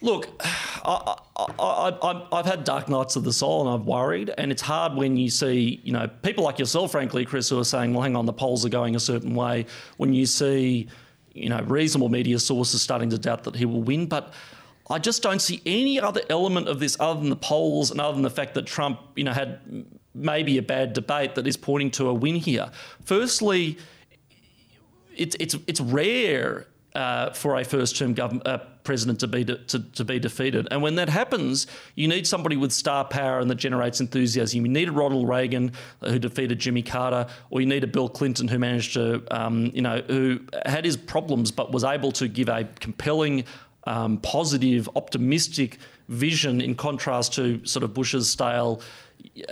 Look, I, I've had dark nights of the soul and I've worried. And it's hard when you see, you know, people like yourself, frankly, Chris, who are saying, well, hang on, the polls are going a certain way. When you see, you know, reasonable media sources starting to doubt that he will win. But I just don't see any other element of this other than the polls and other than the fact that Trump, you know, had maybe a bad debate that is pointing to a win here. Firstly, it's it's it's rare uh, for a first-term government uh, president to be de- to, to be defeated, and when that happens, you need somebody with star power and that generates enthusiasm. You need a Ronald Reagan who defeated Jimmy Carter, or you need a Bill Clinton who managed to, um, you know, who had his problems but was able to give a compelling. Um, positive, optimistic vision in contrast to sort of Bush's stale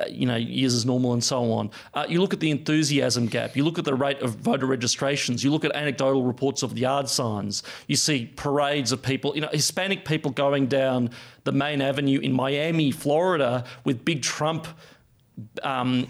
you know, years as normal and so on. Uh, you look at the enthusiasm gap. You look at the rate of voter registrations. You look at anecdotal reports of yard signs. You see parades of people, you know, Hispanic people going down the main avenue in Miami, Florida, with big Trump. Um,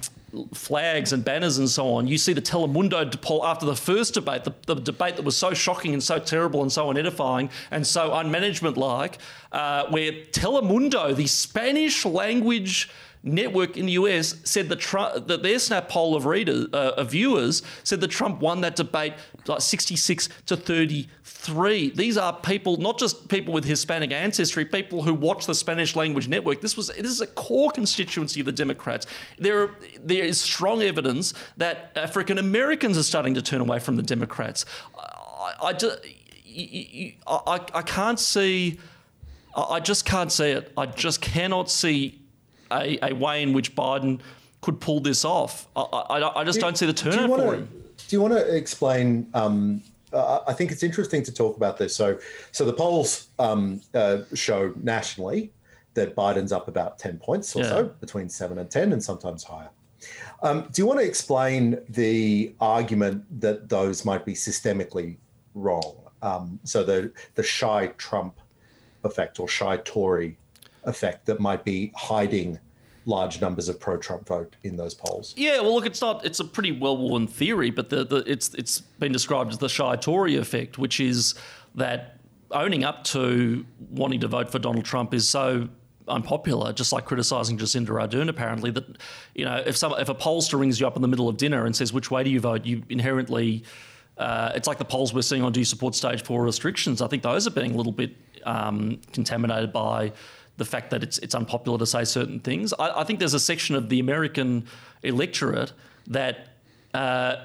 flags and banners and so on. You see the Telemundo poll after the first debate, the, the debate that was so shocking and so terrible and so unedifying and so unmanagement like, uh, where Telemundo, the Spanish language network in the US said that, that their snap poll of readers, uh, of viewers said that Trump won that debate like 66 to 33. These are people, not just people with Hispanic ancestry, people who watch the Spanish language network. This was this is a core constituency of the Democrats. There, are, there is strong evidence that African Americans are starting to turn away from the Democrats. I, I, I, I can't see. I just can't see it. I just cannot see a, a way in which Biden could pull this off. I, I, I just do, not see the turnout wanna, for him. Do you want to explain? Um, uh, I think it's interesting to talk about this. So, so the polls um, uh, show nationally that Biden's up about ten points or Yeah. so, between seven and ten, and sometimes higher. Um, do you want to explain the argument that those might be systemically wrong? Um, so the the shy Trump effect or shy Tory effect that might be hiding large numbers of pro-Trump vote in those polls. Yeah, well, look, it's not. It's a pretty well-worn theory, but the, the it's it's been described as the shy Tory effect, which is that owning up to wanting to vote for Donald Trump is so unpopular, just like criticising Jacinda Ardern. Apparently, that you know, if some if a pollster rings you up in the middle of dinner and says which way do you vote, you inherently uh, it's like the polls we're seeing on do you support stage four restrictions. I think those are being a little bit um, contaminated by the fact that it's it's unpopular to say certain things. I, I think there's a section of the American electorate that. Uh,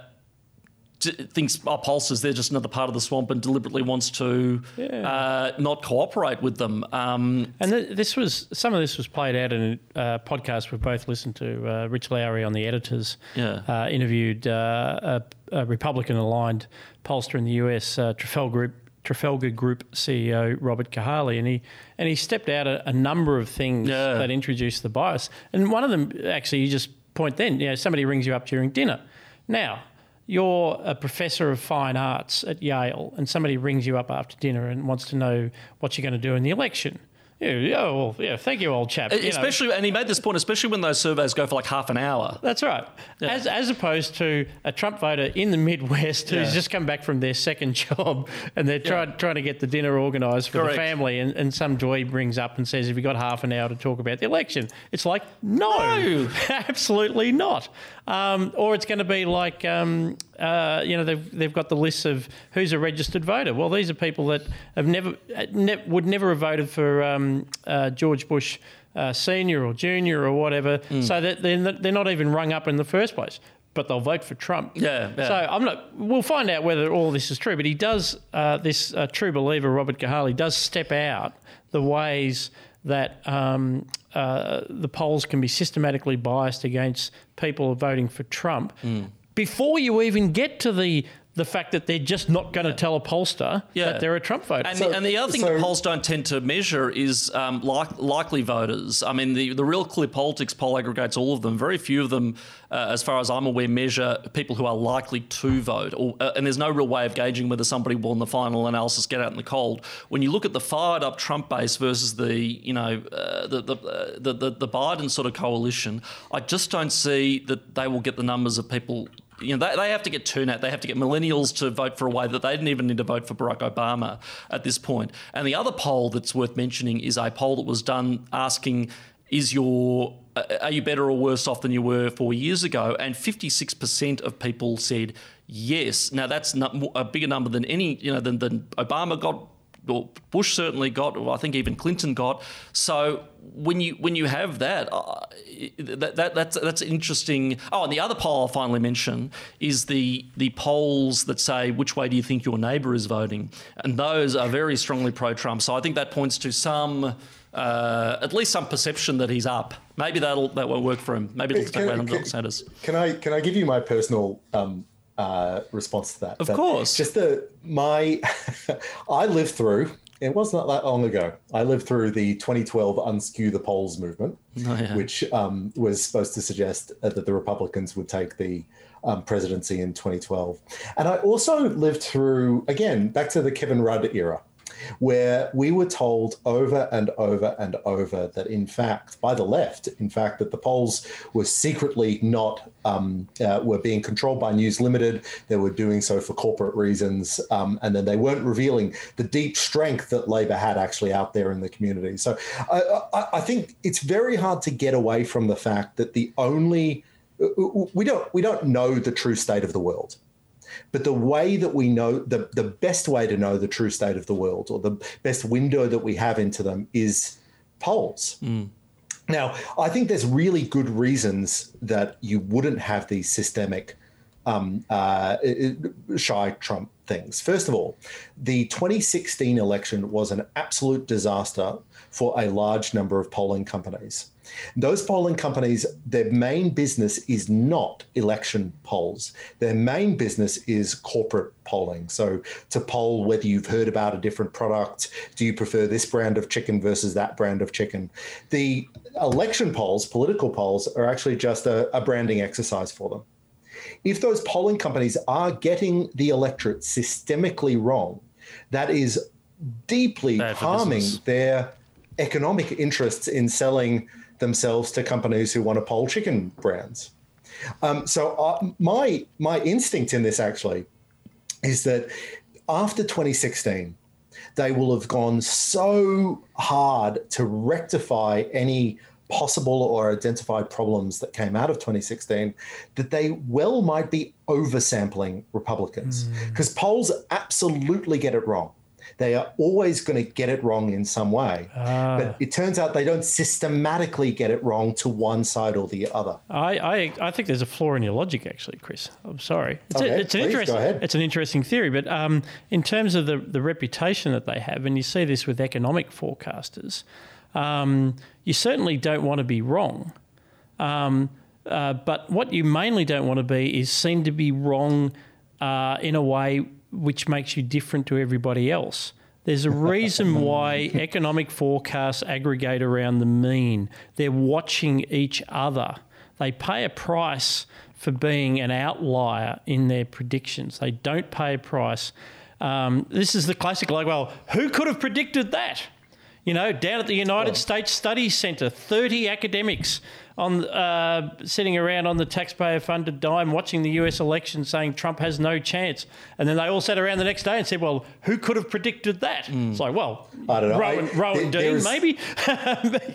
Thinks our pollsters they're just another part of the swamp and deliberately wants to uh, not cooperate with them. Um, And th- this was some of this was played out in a uh, podcast we've both listened to. Uh, Rich Lowry on the editors Yeah. uh, interviewed uh, a, a Republican aligned pollster in the US, uh, Trafalgar Group. Trafalgar Group CEO Robert Cahaly, and he and he stepped out a, a number of things Yeah. that introduced the bias. And one of them, actually, you just point then, you know, somebody rings you up during dinner. Now, you're a professor of fine arts at Yale, and somebody rings you up after dinner and wants to know what you're going to do in the election. Yeah, yeah, well, yeah. Thank you, old chap. You know, Especially, and he made this point, especially when those surveys go for like half an hour. that's right. As, as opposed to a Trump voter in the Midwest who's Yeah. just come back from their second [LAUGHS] job and they're trying, trying to get the dinner organised for Correct. the family, and, and some joy brings up and says, Have you got half an hour to talk about the election? It's like, No, No. [LAUGHS] absolutely not. Um, or it's going to be like, um, uh, you know, they've, they've got the list of who's a registered voter. Well, these are people that have never, ne- would never have voted for um, uh, George Bush uh, senior or junior or whatever. Hmm. So that they're, not- they're not even rung up in the first place, but they'll vote for Trump. Yeah, yeah. So I'm not. We'll find out whether all this is true. But he does. Uh, this uh, true believer, Robert Cahaly, does step out the ways that um, uh, the polls can be systematically biased against people voting for Trump Hmm. before you even get to the the fact that they're just not going to tell a pollster Yeah. that they're a Trump voter. And, So- the, and the other thing so- that polls don't tend to measure is um, like, likely voters. I mean, the, the Real Clear Politics poll aggregates all of them. Very few of them, uh, as far as I'm aware, measure people who are likely to vote. Or, uh, and there's no real way of gauging whether somebody will, in the final analysis, get out in the cold. When you look at the fired up Trump base versus the, you know, uh, the, the, uh, the, the, the Biden sort of coalition, I just don't see that they will get the numbers of people you know, they, they have to get turnout. They have to get millennials to vote for a way that they didn't even need to vote for Barack Obama at this point. And the other poll that's worth mentioning is a poll that was done asking, is your are you better or worse off than you were four years ago? And 56% of people said yes. Now that's a bigger number than any, you know, than, than Obama got or Bush certainly got, or I think even Clinton got. So when you when you have that, uh, that, that that's that's interesting. Oh, and the other poll I'll finally mention is the the polls that say which way do you think your neighbour is voting, and those are very strongly pro-Trump. So I think that points to some. Uh, at least some perception that he's up. Maybe that'll that won't work for him. Maybe it'll Can- away can- Sanders. Can I can I give you my personal um, uh, response to that? Of That- course. Just the my [LAUGHS] I lived through. It was not that long ago. I lived through the 2012 unskew the polls movement, which um, was supposed to suggest uh, that the Republicans would take the um, presidency in 2012. And I also lived through again back to the Kevin Rudd era where we were told over and over and over that, in fact, by the left, in fact, that the polls were secretly not um, uh, were being controlled by News Limited. They were doing so for corporate reasons, um, and then they weren't revealing the deep strength that Labor had actually out there in the community. So I, I, I think it's very hard to get away from the fact that the only we don't we don't know the true state of the world. But the way that we know, the, the best way to know the true state of the world or the best window that we have into them is polls. Now, I think there's really good reasons that you wouldn't have these systemic um, uh, shy Trump things. First of all, the 2016 election was an absolute disaster for a large number of polling companies. Those polling companies, their main business is not election polls. Their main business is corporate polling. So to poll whether you've heard about a different product, do you prefer this brand of chicken versus that brand of chicken? The election polls, political polls, are actually just a, a branding exercise for them if those polling companies are getting the electorate systemically wrong, that is deeply Bad harming their economic interests in selling themselves to companies who want to poll chicken brands. Um, so uh, my my instinct in this actually is that after 2016, they will have gone so hard to rectify any possible or identified problems that came out of 2016 that they well might be oversampling Republicans because polls absolutely get it wrong. They are always going to get it wrong in some way. But it turns out they don't systematically get it wrong to one side or the other. I, I, I think there's a flaw in your logic, actually, Chris. I'm sorry. It's, Okay, a, it's an please, interesting. ahead. It's an interesting theory, but um, in terms of the the reputation that they have, and you see this with economic forecasters, um, you certainly don't want to be wrong. Um, uh, but what you mainly don't want to be is seen to be wrong uh, in a way which makes you different to everybody else. There's a reason [LAUGHS] why economic forecasts aggregate around the mean. They're watching each other. They pay a price for being an outlier in their predictions. They don't pay a price. Um, this is the classic, like, well, who could have predicted that? You know, down at the United States Studies Centre, 30 academics on uh, sitting around on the taxpayer-funded dime watching the US election saying Trump has no chance. And then they all sat around the next day and said, well, who could have predicted that? It's like, well, I don't know. Rowan, I- Rowan there- Dean, there's- maybe.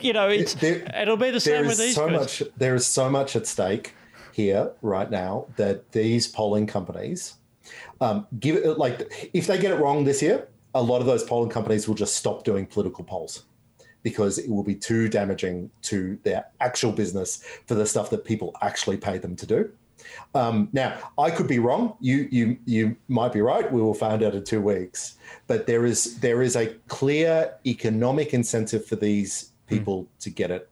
[LAUGHS] you know, it's, There- it'll be the same with is these so guys. much there is so much at stake here right now that these polling companies um, give it like if they get it wrong this year a lot of those polling companies will just stop doing political polls because it will be too damaging to their actual business for the stuff that people actually pay them to do um, now, I could be wrong. You you you might be right. We will find out in two weeks. But there is there is a clear economic incentive for these people to get it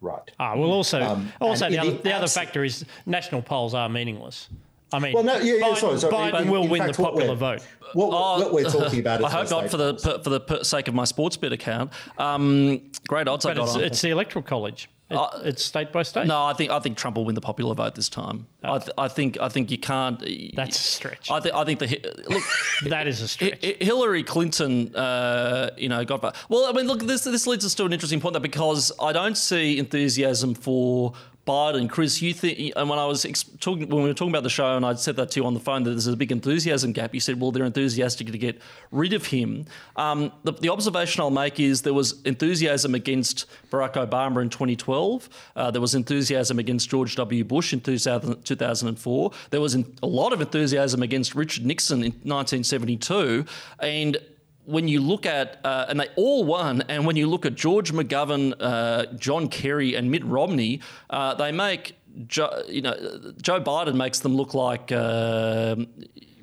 right. Ah, well, also, Um, also the, other, the the other factor is national polls are meaningless. I mean, Well, no, yeah, yeah, Biden, sorry, sorry. Biden But will in win fact, the popular we're- vote. What, what we're talking about is [LAUGHS] I hope not for the for the sake of my sports bet account. Um, great odds I But got it's, on. it's the electoral college. It, it's state by state. no, I think I think Trump will win the popular vote this time. I, th- I think I think you can't. That's a stretch. I think I think the look. [LAUGHS] that is a stretch. Hi- Hillary Clinton, uh, you know, got. Well, I mean, look, this this leads us to an interesting point, though, because I don't see enthusiasm for Biden. Chris, you think, and when I was ex- talking, when we were talking about the show, and I'd said that to you on the phone, that there's a big enthusiasm gap. You said, well, they're enthusiastic to get rid of him. Um, the, the observation I'll make is there was enthusiasm against Barack Obama in 2012. Uh, there was enthusiasm against George W. Bush in 2000, 2004. There was a lot of enthusiasm against Richard Nixon in 1972, and when you look at, uh, and they all won, and when you look at George McGovern, uh, John Kerry, and Mitt Romney, uh, they make, jo- you know, Joe Biden makes them look like, uh,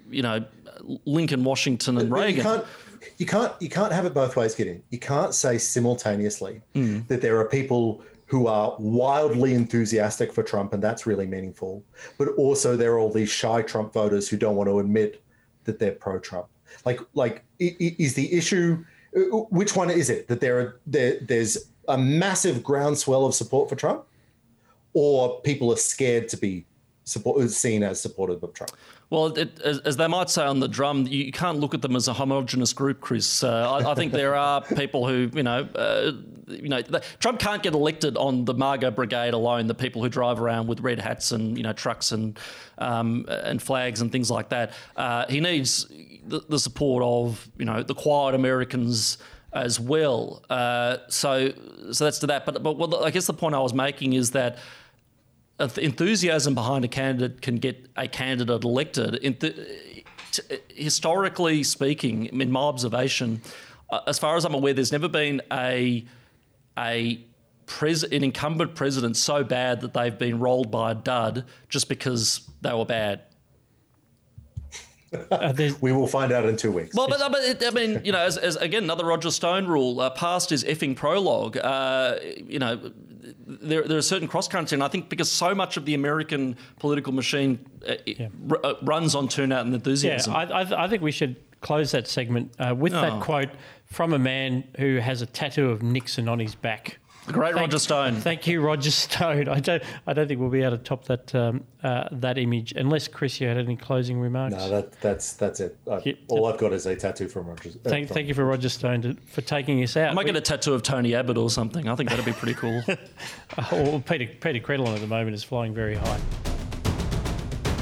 you know, Lincoln, Washington, and Reagan. You can't, you can't, you can't have it both ways, Gideon. You can't say simultaneously Hmm. that there are people who are wildly enthusiastic for Trump, and that's really meaningful. But also, there are all these shy Trump voters who don't want to admit that they're pro-Trump. Like, like is the issue? uh, Which one is it? That there are there, there's a massive groundswell of support for Trump, or people are scared to be support, seen as supportive of Trump. Well, it, as, as they might say on the drum, you can't look at them as a homogenous group, Chris. Uh, I, I think there are [LAUGHS] people who, you know, uh, you know, the, Trump can't get elected on the MAGA Brigade alone. The people who drive around with red hats and you know trucks and um, and flags and things like that. Uh, he needs the, the support of you know the quiet Americans as well. Uh, so so that's to that. But but well, I guess the point I was making is that enthusiasm behind a candidate can get a candidate elected. Enth- t- historically speaking, in my observation, uh, as far as I'm aware, there's never been a a pres- an incumbent president so bad that they've been rolled by a dud just because they were bad. [LAUGHS] Uh, there's- We will find out in two weeks. Well, but, but it, I mean, you know, as, as again another Roger Stone rule, uh, past is effing prologue. Uh, you know, there, there are certain cross currents, and I think because so much of the American political machine uh, it r- uh, runs on turnout and yeah, enthusiasm. I, I, I think we should close that segment uh, with Oh. that quote from a man who has a tattoo of Nixon on his back. The great Thank- Roger Stone. Thank you, Roger Stone. I don't, I don't think we'll be able to top that um, uh, that image, unless Chris, you had any closing remarks. No, that, that's that's it. I, Yeah. all I've got is a tattoo from Roger. uh, thank, from- thank you for Roger Stone to, for taking us out. I might get a tattoo of Tony Abbott or something. I think that'd be pretty cool. [LAUGHS] Oh, Peta Peta Credlin at the moment is flying very high.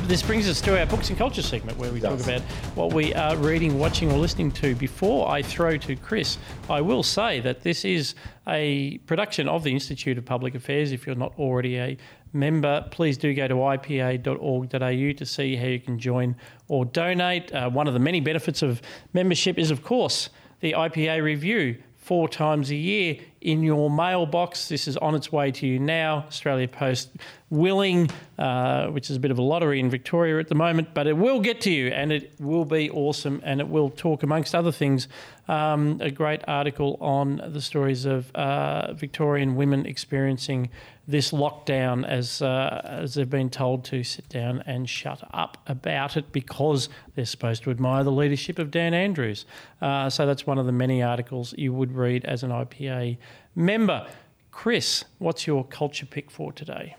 This brings us to our books and culture segment where we talk about what we are reading, watching, or listening to. Before I throw to Chris, I will say that this is a production of the Institute of Public Affairs. If you're not already a member, please do go to ipa.org.au to see how you can join or donate. Uh, one of the many benefits of membership is, of course, the IPA review four times a year in your mailbox. This is on its way to you now. Australia Post willing, uh, which is a bit of a lottery in Victoria at the moment, but it will get to you and it will be awesome. And it will talk, amongst other things, um, a great article on the stories of uh, Victorian women experiencing this lockdown as uh, as they've been told to sit down and shut up about it because they're supposed to admire the leadership of Dan Andrews. Uh, so that's one of the many articles you would read as an IPA member. Chris, what's your culture pick for today?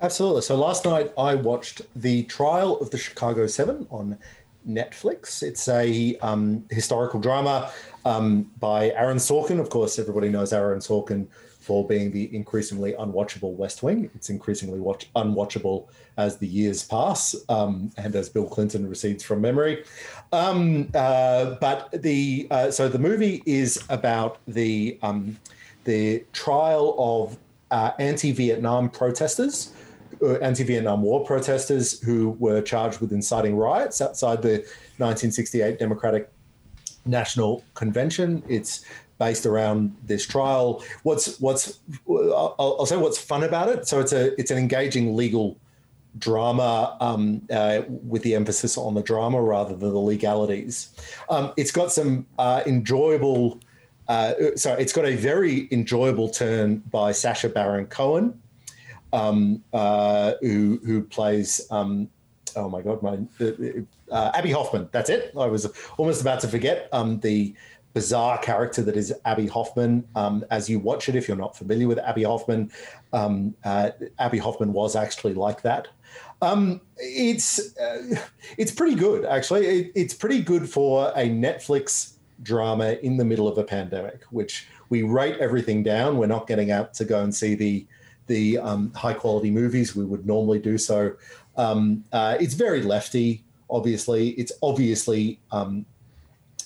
Absolutely. So last night I watched the trial of the Chicago Seven on Netflix. It's a um, historical drama um, by Aaron Sorkin. Of course, everybody knows Aaron Sorkin for being the increasingly unwatchable West Wing. It's increasingly watch- unwatchable as the years pass um, and as Bill Clinton recedes from memory. Um, uh, but the uh, so the movie is about the um, the trial of uh, anti-Vietnam protesters. Uh, anti-Vietnam War protesters who were charged with inciting riots outside the 1968 Democratic National Convention. It's based around this trial. What's what's I'll, I'll, say what's fun about it. So it's a it's an engaging legal drama um, uh, with the emphasis on the drama rather than the legalities. Um, it's got some uh, enjoyable. Uh, sorry, it's got a very enjoyable turn by Sacha Baron Cohen, um, uh, who who plays. Um, oh my god, my uh, Abbie Hoffman. That's it. I was almost about to forget um, the bizarre character that is Abbie Hoffman. Um, as you watch it, if you're not familiar with Abbie Hoffman, um, uh, Abbie Hoffman was actually like that. Um, it's uh, it's pretty good actually. It, it's pretty good for a Netflix drama in the middle of a pandemic, which we rate everything down. We're not getting out to go and see the the um, high quality movies we would normally do. So um, uh, it's very lefty. Obviously, it's obviously um,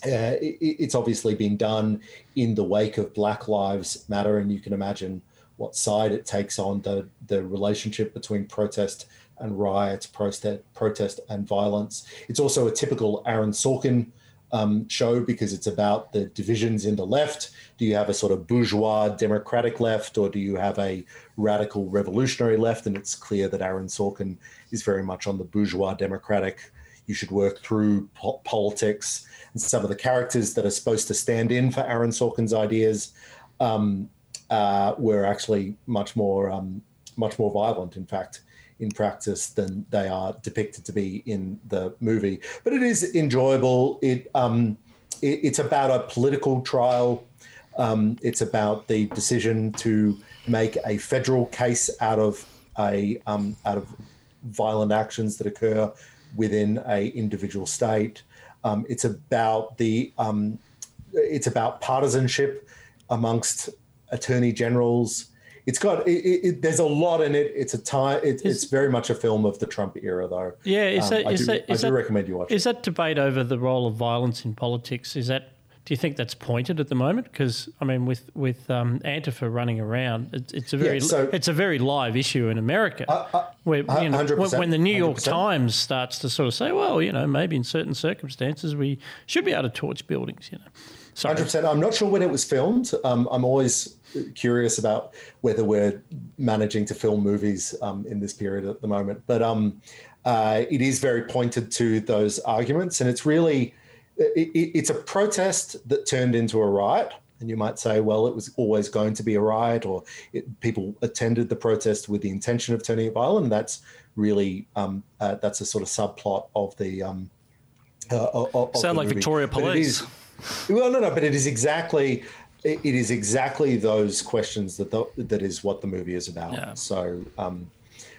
uh, it, it's obviously been done in the wake of Black Lives Matter, and you can imagine what side it takes on the the relationship between protest and riots, protest, protest and violence. It's also a typical Aaron Sorkin um, show because it's about the divisions in the left. Do you have a sort of bourgeois democratic left, or do you have a radical revolutionary left? And it's clear that Aaron Sorkin is very much on the bourgeois democratic. You should work through po- politics and some of the characters that are supposed to stand in for Aaron Sorkin's ideas um, uh, were actually much more um, much more violent. In fact, in practice than they are depicted to be in the movie. But it is enjoyable. It, um, it it's about a political trial. Um, it's about the decision to make a federal case out of a um, out of violent actions that occur within a individual state. Um, it's about the um, it's about partisanship amongst attorney generals. It's got it, it, there's a lot in it. It's a time. It, it's very much a film of the Trump era, though. Yeah, is um, that, I is do, that, is I do that, recommend you watch. Is it. that debate over the role of violence in politics? Is that do you think that's pointed at the moment? Because I mean, with with um, Antifa running around, it's, it's a very Yeah, so- it's a very live issue in America. uh, where, you know, 100%, when, the New York 100%. Times starts to sort of say, well, you know, maybe in certain circumstances we should be able to torch buildings. You know. Hundred percent. I'm not sure when it was filmed. Um, I'm always curious about whether we're managing to film movies um, in this period at the moment. But um, uh, it is very pointed to those arguments, and it's really it, it, it's a protest that turned into a riot. And you might say, well, it was always going to be a riot, or it, people attended the protest with the intention of turning it violent. And that's really um, uh, that's a sort of subplot of the. Um, uh, of- of Sound the like movie. Victoria Police. well, no, no, but it is exactly it it is exactly those questions that the, that is what the movie is about. Yeah. So, um,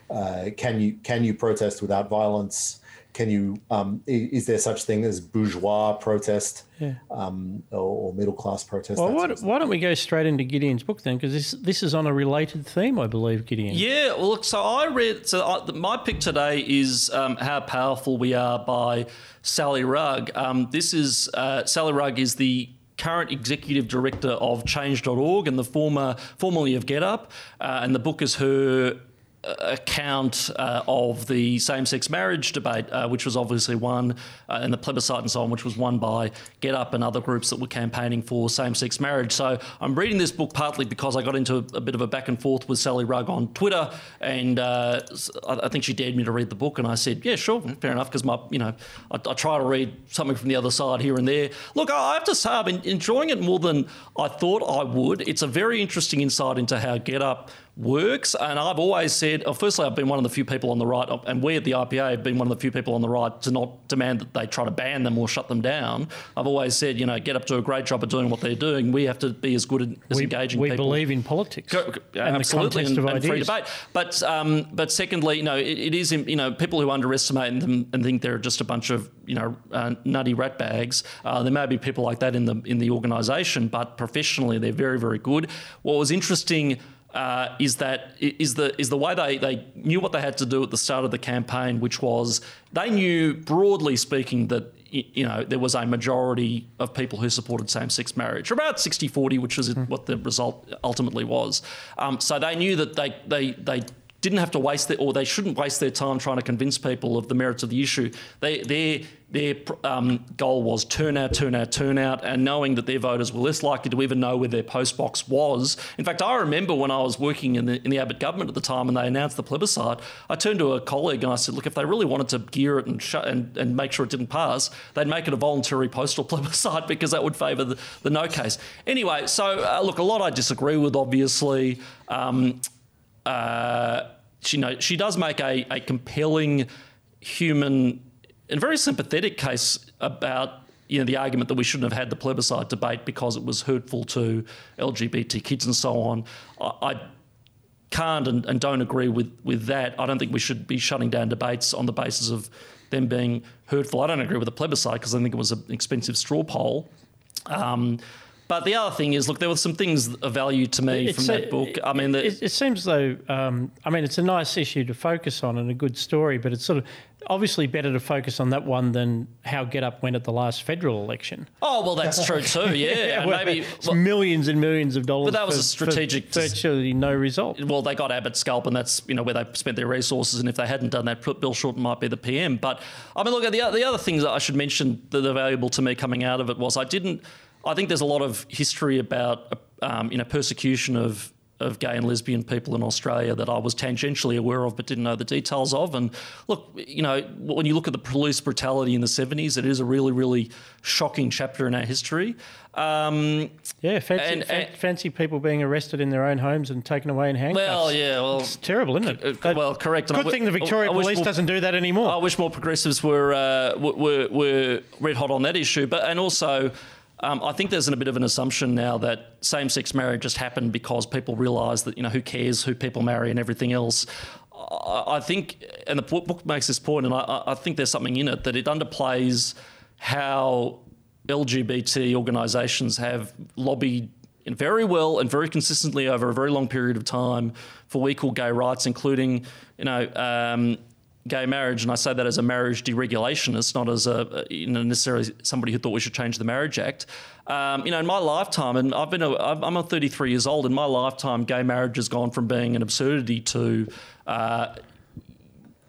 uh, can you can you protest without violence? Can you um, is there such thing as bourgeois protest Yeah. um, or, or middle class protest? Well, that why, don't- why don't we go straight into Gideon's book then? Because this this is on a related theme, I believe, Gideon. Yeah, well, look, so I read. So I, my pick today is um, "How Powerful We Are" by Sally Rugg. Um, this is uh, Sally Rugg is the current executive director of Change.org and the former formerly of GetUp, uh, and the book is her account uh, of the same-sex marriage debate, uh, which was obviously won, uh, and the plebiscite and so on, which was won by GetUp and other groups that were campaigning for same-sex marriage. So I'm reading this book partly because I got into a, a bit of a back and forth with Sally Rugg on Twitter, and uh, I, I, think she dared me to read the book, and I said, "Yeah, sure, fair enough," because my, you know, I, I, try to read something from the other side here and there. Look, I have to say, I've been enjoying it more than I thought I would. It's a very interesting insight into how GetUp works. And I've always said, oh, firstly, I've been one of the few people on the right, and we at the IPA have been one of the few people on the right to not demand that they try to ban them or shut them down. I've always said, you know, get up to a great job of doing what they're doing. We have to be as good as we, engaging we people. We believe in politics. Go, go, absolutely, and, and free debate. But um, but secondly, you know, it, it is you know people who underestimate them and think they're just a bunch of you know uh, nutty rat bags. Uh, there may be people like that in the in the organisation, but professionally they're very very good. What was interesting uh, is that is the is the way they, they knew what they had to do at the start of the campaign, which was they knew broadly speaking that you know there was a majority of people who supported same-sex marriage, about 60-40, which is mm. what the result ultimately was. Um, so they knew that they they they didn't have to waste their, or they shouldn't waste their time trying to convince people of the merits of the issue. They, their their um, goal was turnout, turnout, turnout, and knowing that their voters were less likely to even know where their post box was. In fact, I remember when I was working in the, in the Abbott government at the time and they announced the plebiscite, I turned to a colleague and I said, look, if they really wanted to gear it and, sh- and, and make sure it didn't pass, they'd make it a voluntary postal [LAUGHS] plebiscite because that would favour the, the no case. Anyway, so uh, look, a lot I disagree with, obviously. Um, uh, she, know, she does make a, a compelling human and very sympathetic case about you know the argument that we shouldn't have had the plebiscite debate because it was hurtful to LGBT kids and so on. I, I can't and, and, don't agree with with that. I don't think we should be shutting down debates on the basis of them being hurtful. I don't agree with the plebiscite because I think it was an expensive straw poll. Um, but the other thing is, look, there were some things of value to me it's from a, that book. I mean, the, it, it, seems though. Um, I mean, it's a nice issue to focus on and a good story, but it's sort of obviously better to focus on that one than how GetUp went at the last federal election. Oh well, that's true too. [LAUGHS] Yeah, well, maybe well, millions and millions of dollars. But that was for, a strategic. virtually no result. Well, they got Abbott scalp, and that's you know where they spent their resources. And if they hadn't done that, Bill Shorten might be the PM. But I mean, look, the the other things that I should mention that are valuable to me coming out of it was I didn't. I think there's a lot of history about um, you know persecution of of gay and lesbian people in Australia that I was tangentially aware of but didn't know the details of. And look, you know, when you look at the police brutality in the 70s, it is a really, really shocking chapter in our history. Um, yeah, fancy, and, and, fancy people being arrested in their own homes and taken away in handcuffs. Well, yeah, well, it's terrible, isn't it? Uh, well, correct. Good thing the Victoria Police more, doesn't do that anymore. I wish more progressives were uh, were, were red hot on that issue, but and also um, I think there's a bit of an assumption now that same-sex marriage just happened because people realise that you know who cares who people marry and everything else. I think, and the book makes this point, and I, I think there's something in it that it underplays how LGBT organisations have lobbied very well and very consistently over a very long period of time for equal gay rights, including, you know, um, gay marriage, and I say that as a marriage deregulationist, not as a you know, necessarily somebody who thought we should change the Marriage Act. Um, you know, in my lifetime, and I've been a, I'm a 33 years old. In my lifetime, gay marriage has gone from being an absurdity to uh,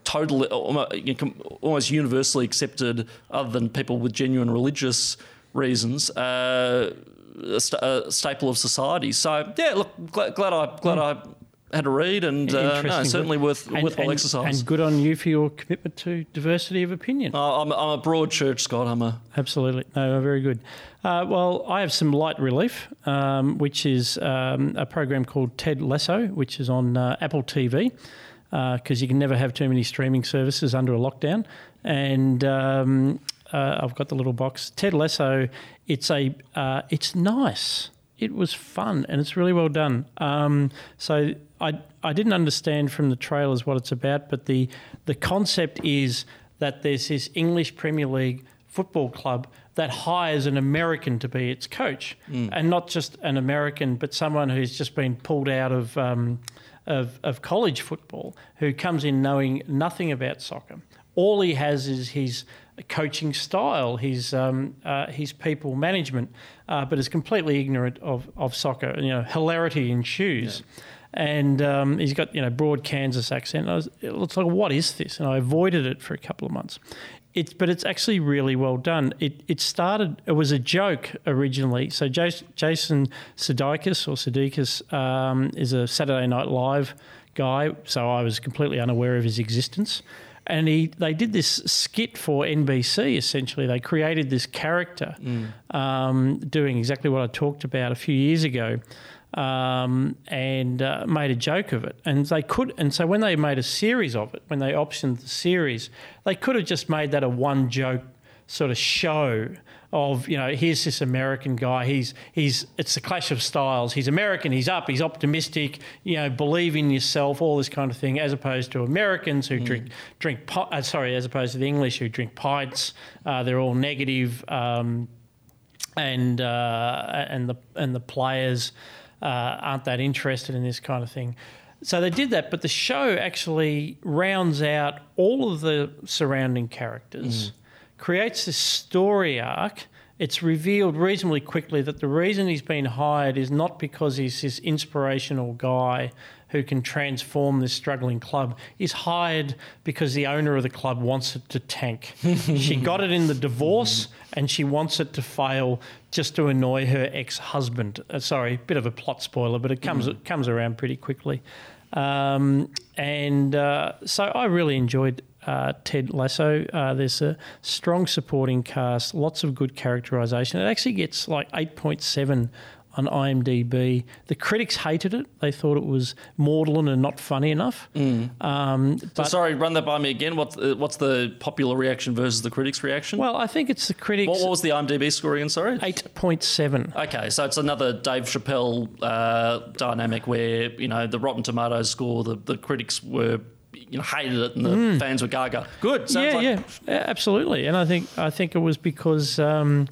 totally almost universally accepted, other than people with genuine religious reasons. Uh, a, a, staple of society. So yeah, look, glad, glad I glad mm. I had a read, and uh, no, certainly worth and, worthwhile and, exercise. And good on you for your commitment to diversity of opinion. Uh, I'm, I'm, a broad church, Scott. I'm a absolutely no, very good. Uh, well, I have some light relief, um, which is um, a program called Ted Lasso, which is on uh, Apple TV. Because uh, you can never have too many streaming services under a lockdown, and um, uh, I've got the little box. Ted Lasso. It's a. it's nice it was fun and it's really well done. Um, so I I didn't understand from the trailers what it's about, but the the concept is that there's this English Premier League football club that hires an American to be its coach, mm. and not just an American, but someone who's just been pulled out of. Um, of, of college football, who comes in knowing nothing about soccer. All he has is his coaching style, his um, uh, his people management, uh, but is completely ignorant of, of soccer. You know, hilarity ensues. Yeah. And um, he's got you know broad Kansas accent. I was, it looks like what is this? And I avoided it for a couple of months. It's but it's actually really well done. It it started. It was a joke originally. So Jason, Jason Sudeikis or Sudeikis um, is a Saturday Night Live guy. So I was completely unaware of his existence. And he, they did this skit for NBC. Essentially, they created this character, um, doing exactly what I talked about a few years ago um, and uh, made a joke of it. And they could, and so when they made a series of it, when they optioned the series, they could have just made that a one joke sort of show of you know here's this American guy. He's he's it's a clash of styles. He's American he's up he's optimistic you know believe in yourself all this kind of thing as opposed to Americans who drink drink uh, sorry as opposed to the English who drink pints. Uh, they're all negative um, and uh, and the and the players uh, aren't that interested in this kind of thing. So they did that, but the show actually rounds out all of the surrounding characters, creates this story arc. It's revealed reasonably quickly that the reason he's been hired is not because he's this inspirational guy who can transform this struggling club. is hired because the owner of the club wants it to tank. [LAUGHS] she got it in the divorce and she wants it to fail just to annoy her ex-husband. Uh, sorry, bit of a plot spoiler, but it comes it comes around pretty quickly. Um, and uh, so I really enjoyed uh, Ted Lasso. Uh, there's a strong supporting cast, lots of good characterization. It actually gets like 8.7 on IMDb. The critics hated it. They thought it was maudlin and not funny enough. Um, So sorry, run that by me again. What's uh, what's the popular reaction versus the critics' reaction? well, I think it's the critics. what, what was the IMDb score again? Sorry. 8.7. Okay, so it's another Dave Chappelle uh, dynamic where you know the Rotten Tomatoes score, the, the critics were you know hated it and the fans were gaga. Good. Sounds yeah, like, yeah, Yeah, absolutely. And I think I think it was because um,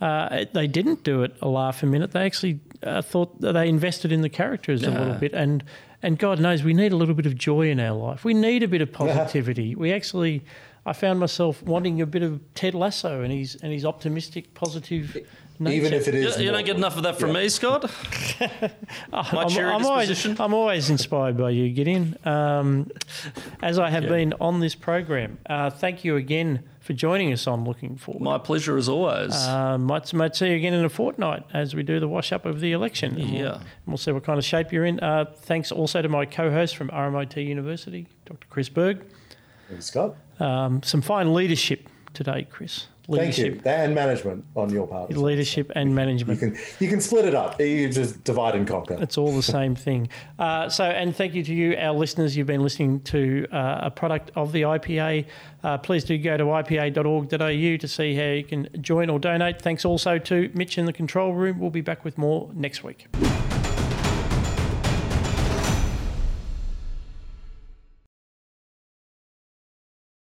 uh, they didn't do it a laugh a minute. They actually uh, thought that they invested in the characters a little bit, and and God knows we need a little bit of joy in our life. We need a bit of positivity. We actually. I found myself wanting a bit of Ted Lasso and his and his optimistic, positive nature. Even if it You, you don't get enough of that from me, Scott. [LAUGHS] My cheery I'm always, disposition. I'm always inspired by you, Gideon, um, as I have been on this program. Uh, thank you again for joining us on Looking Forward. My pleasure as always. Uh, might, might see you again in a fortnight as we do the wash up of the election. And we'll- Yeah. and We'll, see what kind of shape you're in. Uh, thanks also to my co host from RMIT University, Dr. Chris Berg. Thanks, Scott. Um, some fine leadership today, Chris. Thank Leadership, you. And management on your part. as well. leadership and You management. can you can split it up. You just divide and conquer. It's all the [LAUGHS] same thing. Uh, so, and thank you to you, our listeners. You've been listening to uh, a product of the IPA. Uh, please do go to ipa.org.au to see how you can join or donate. Thanks also to Mitch in the control room. We'll be back with more next week.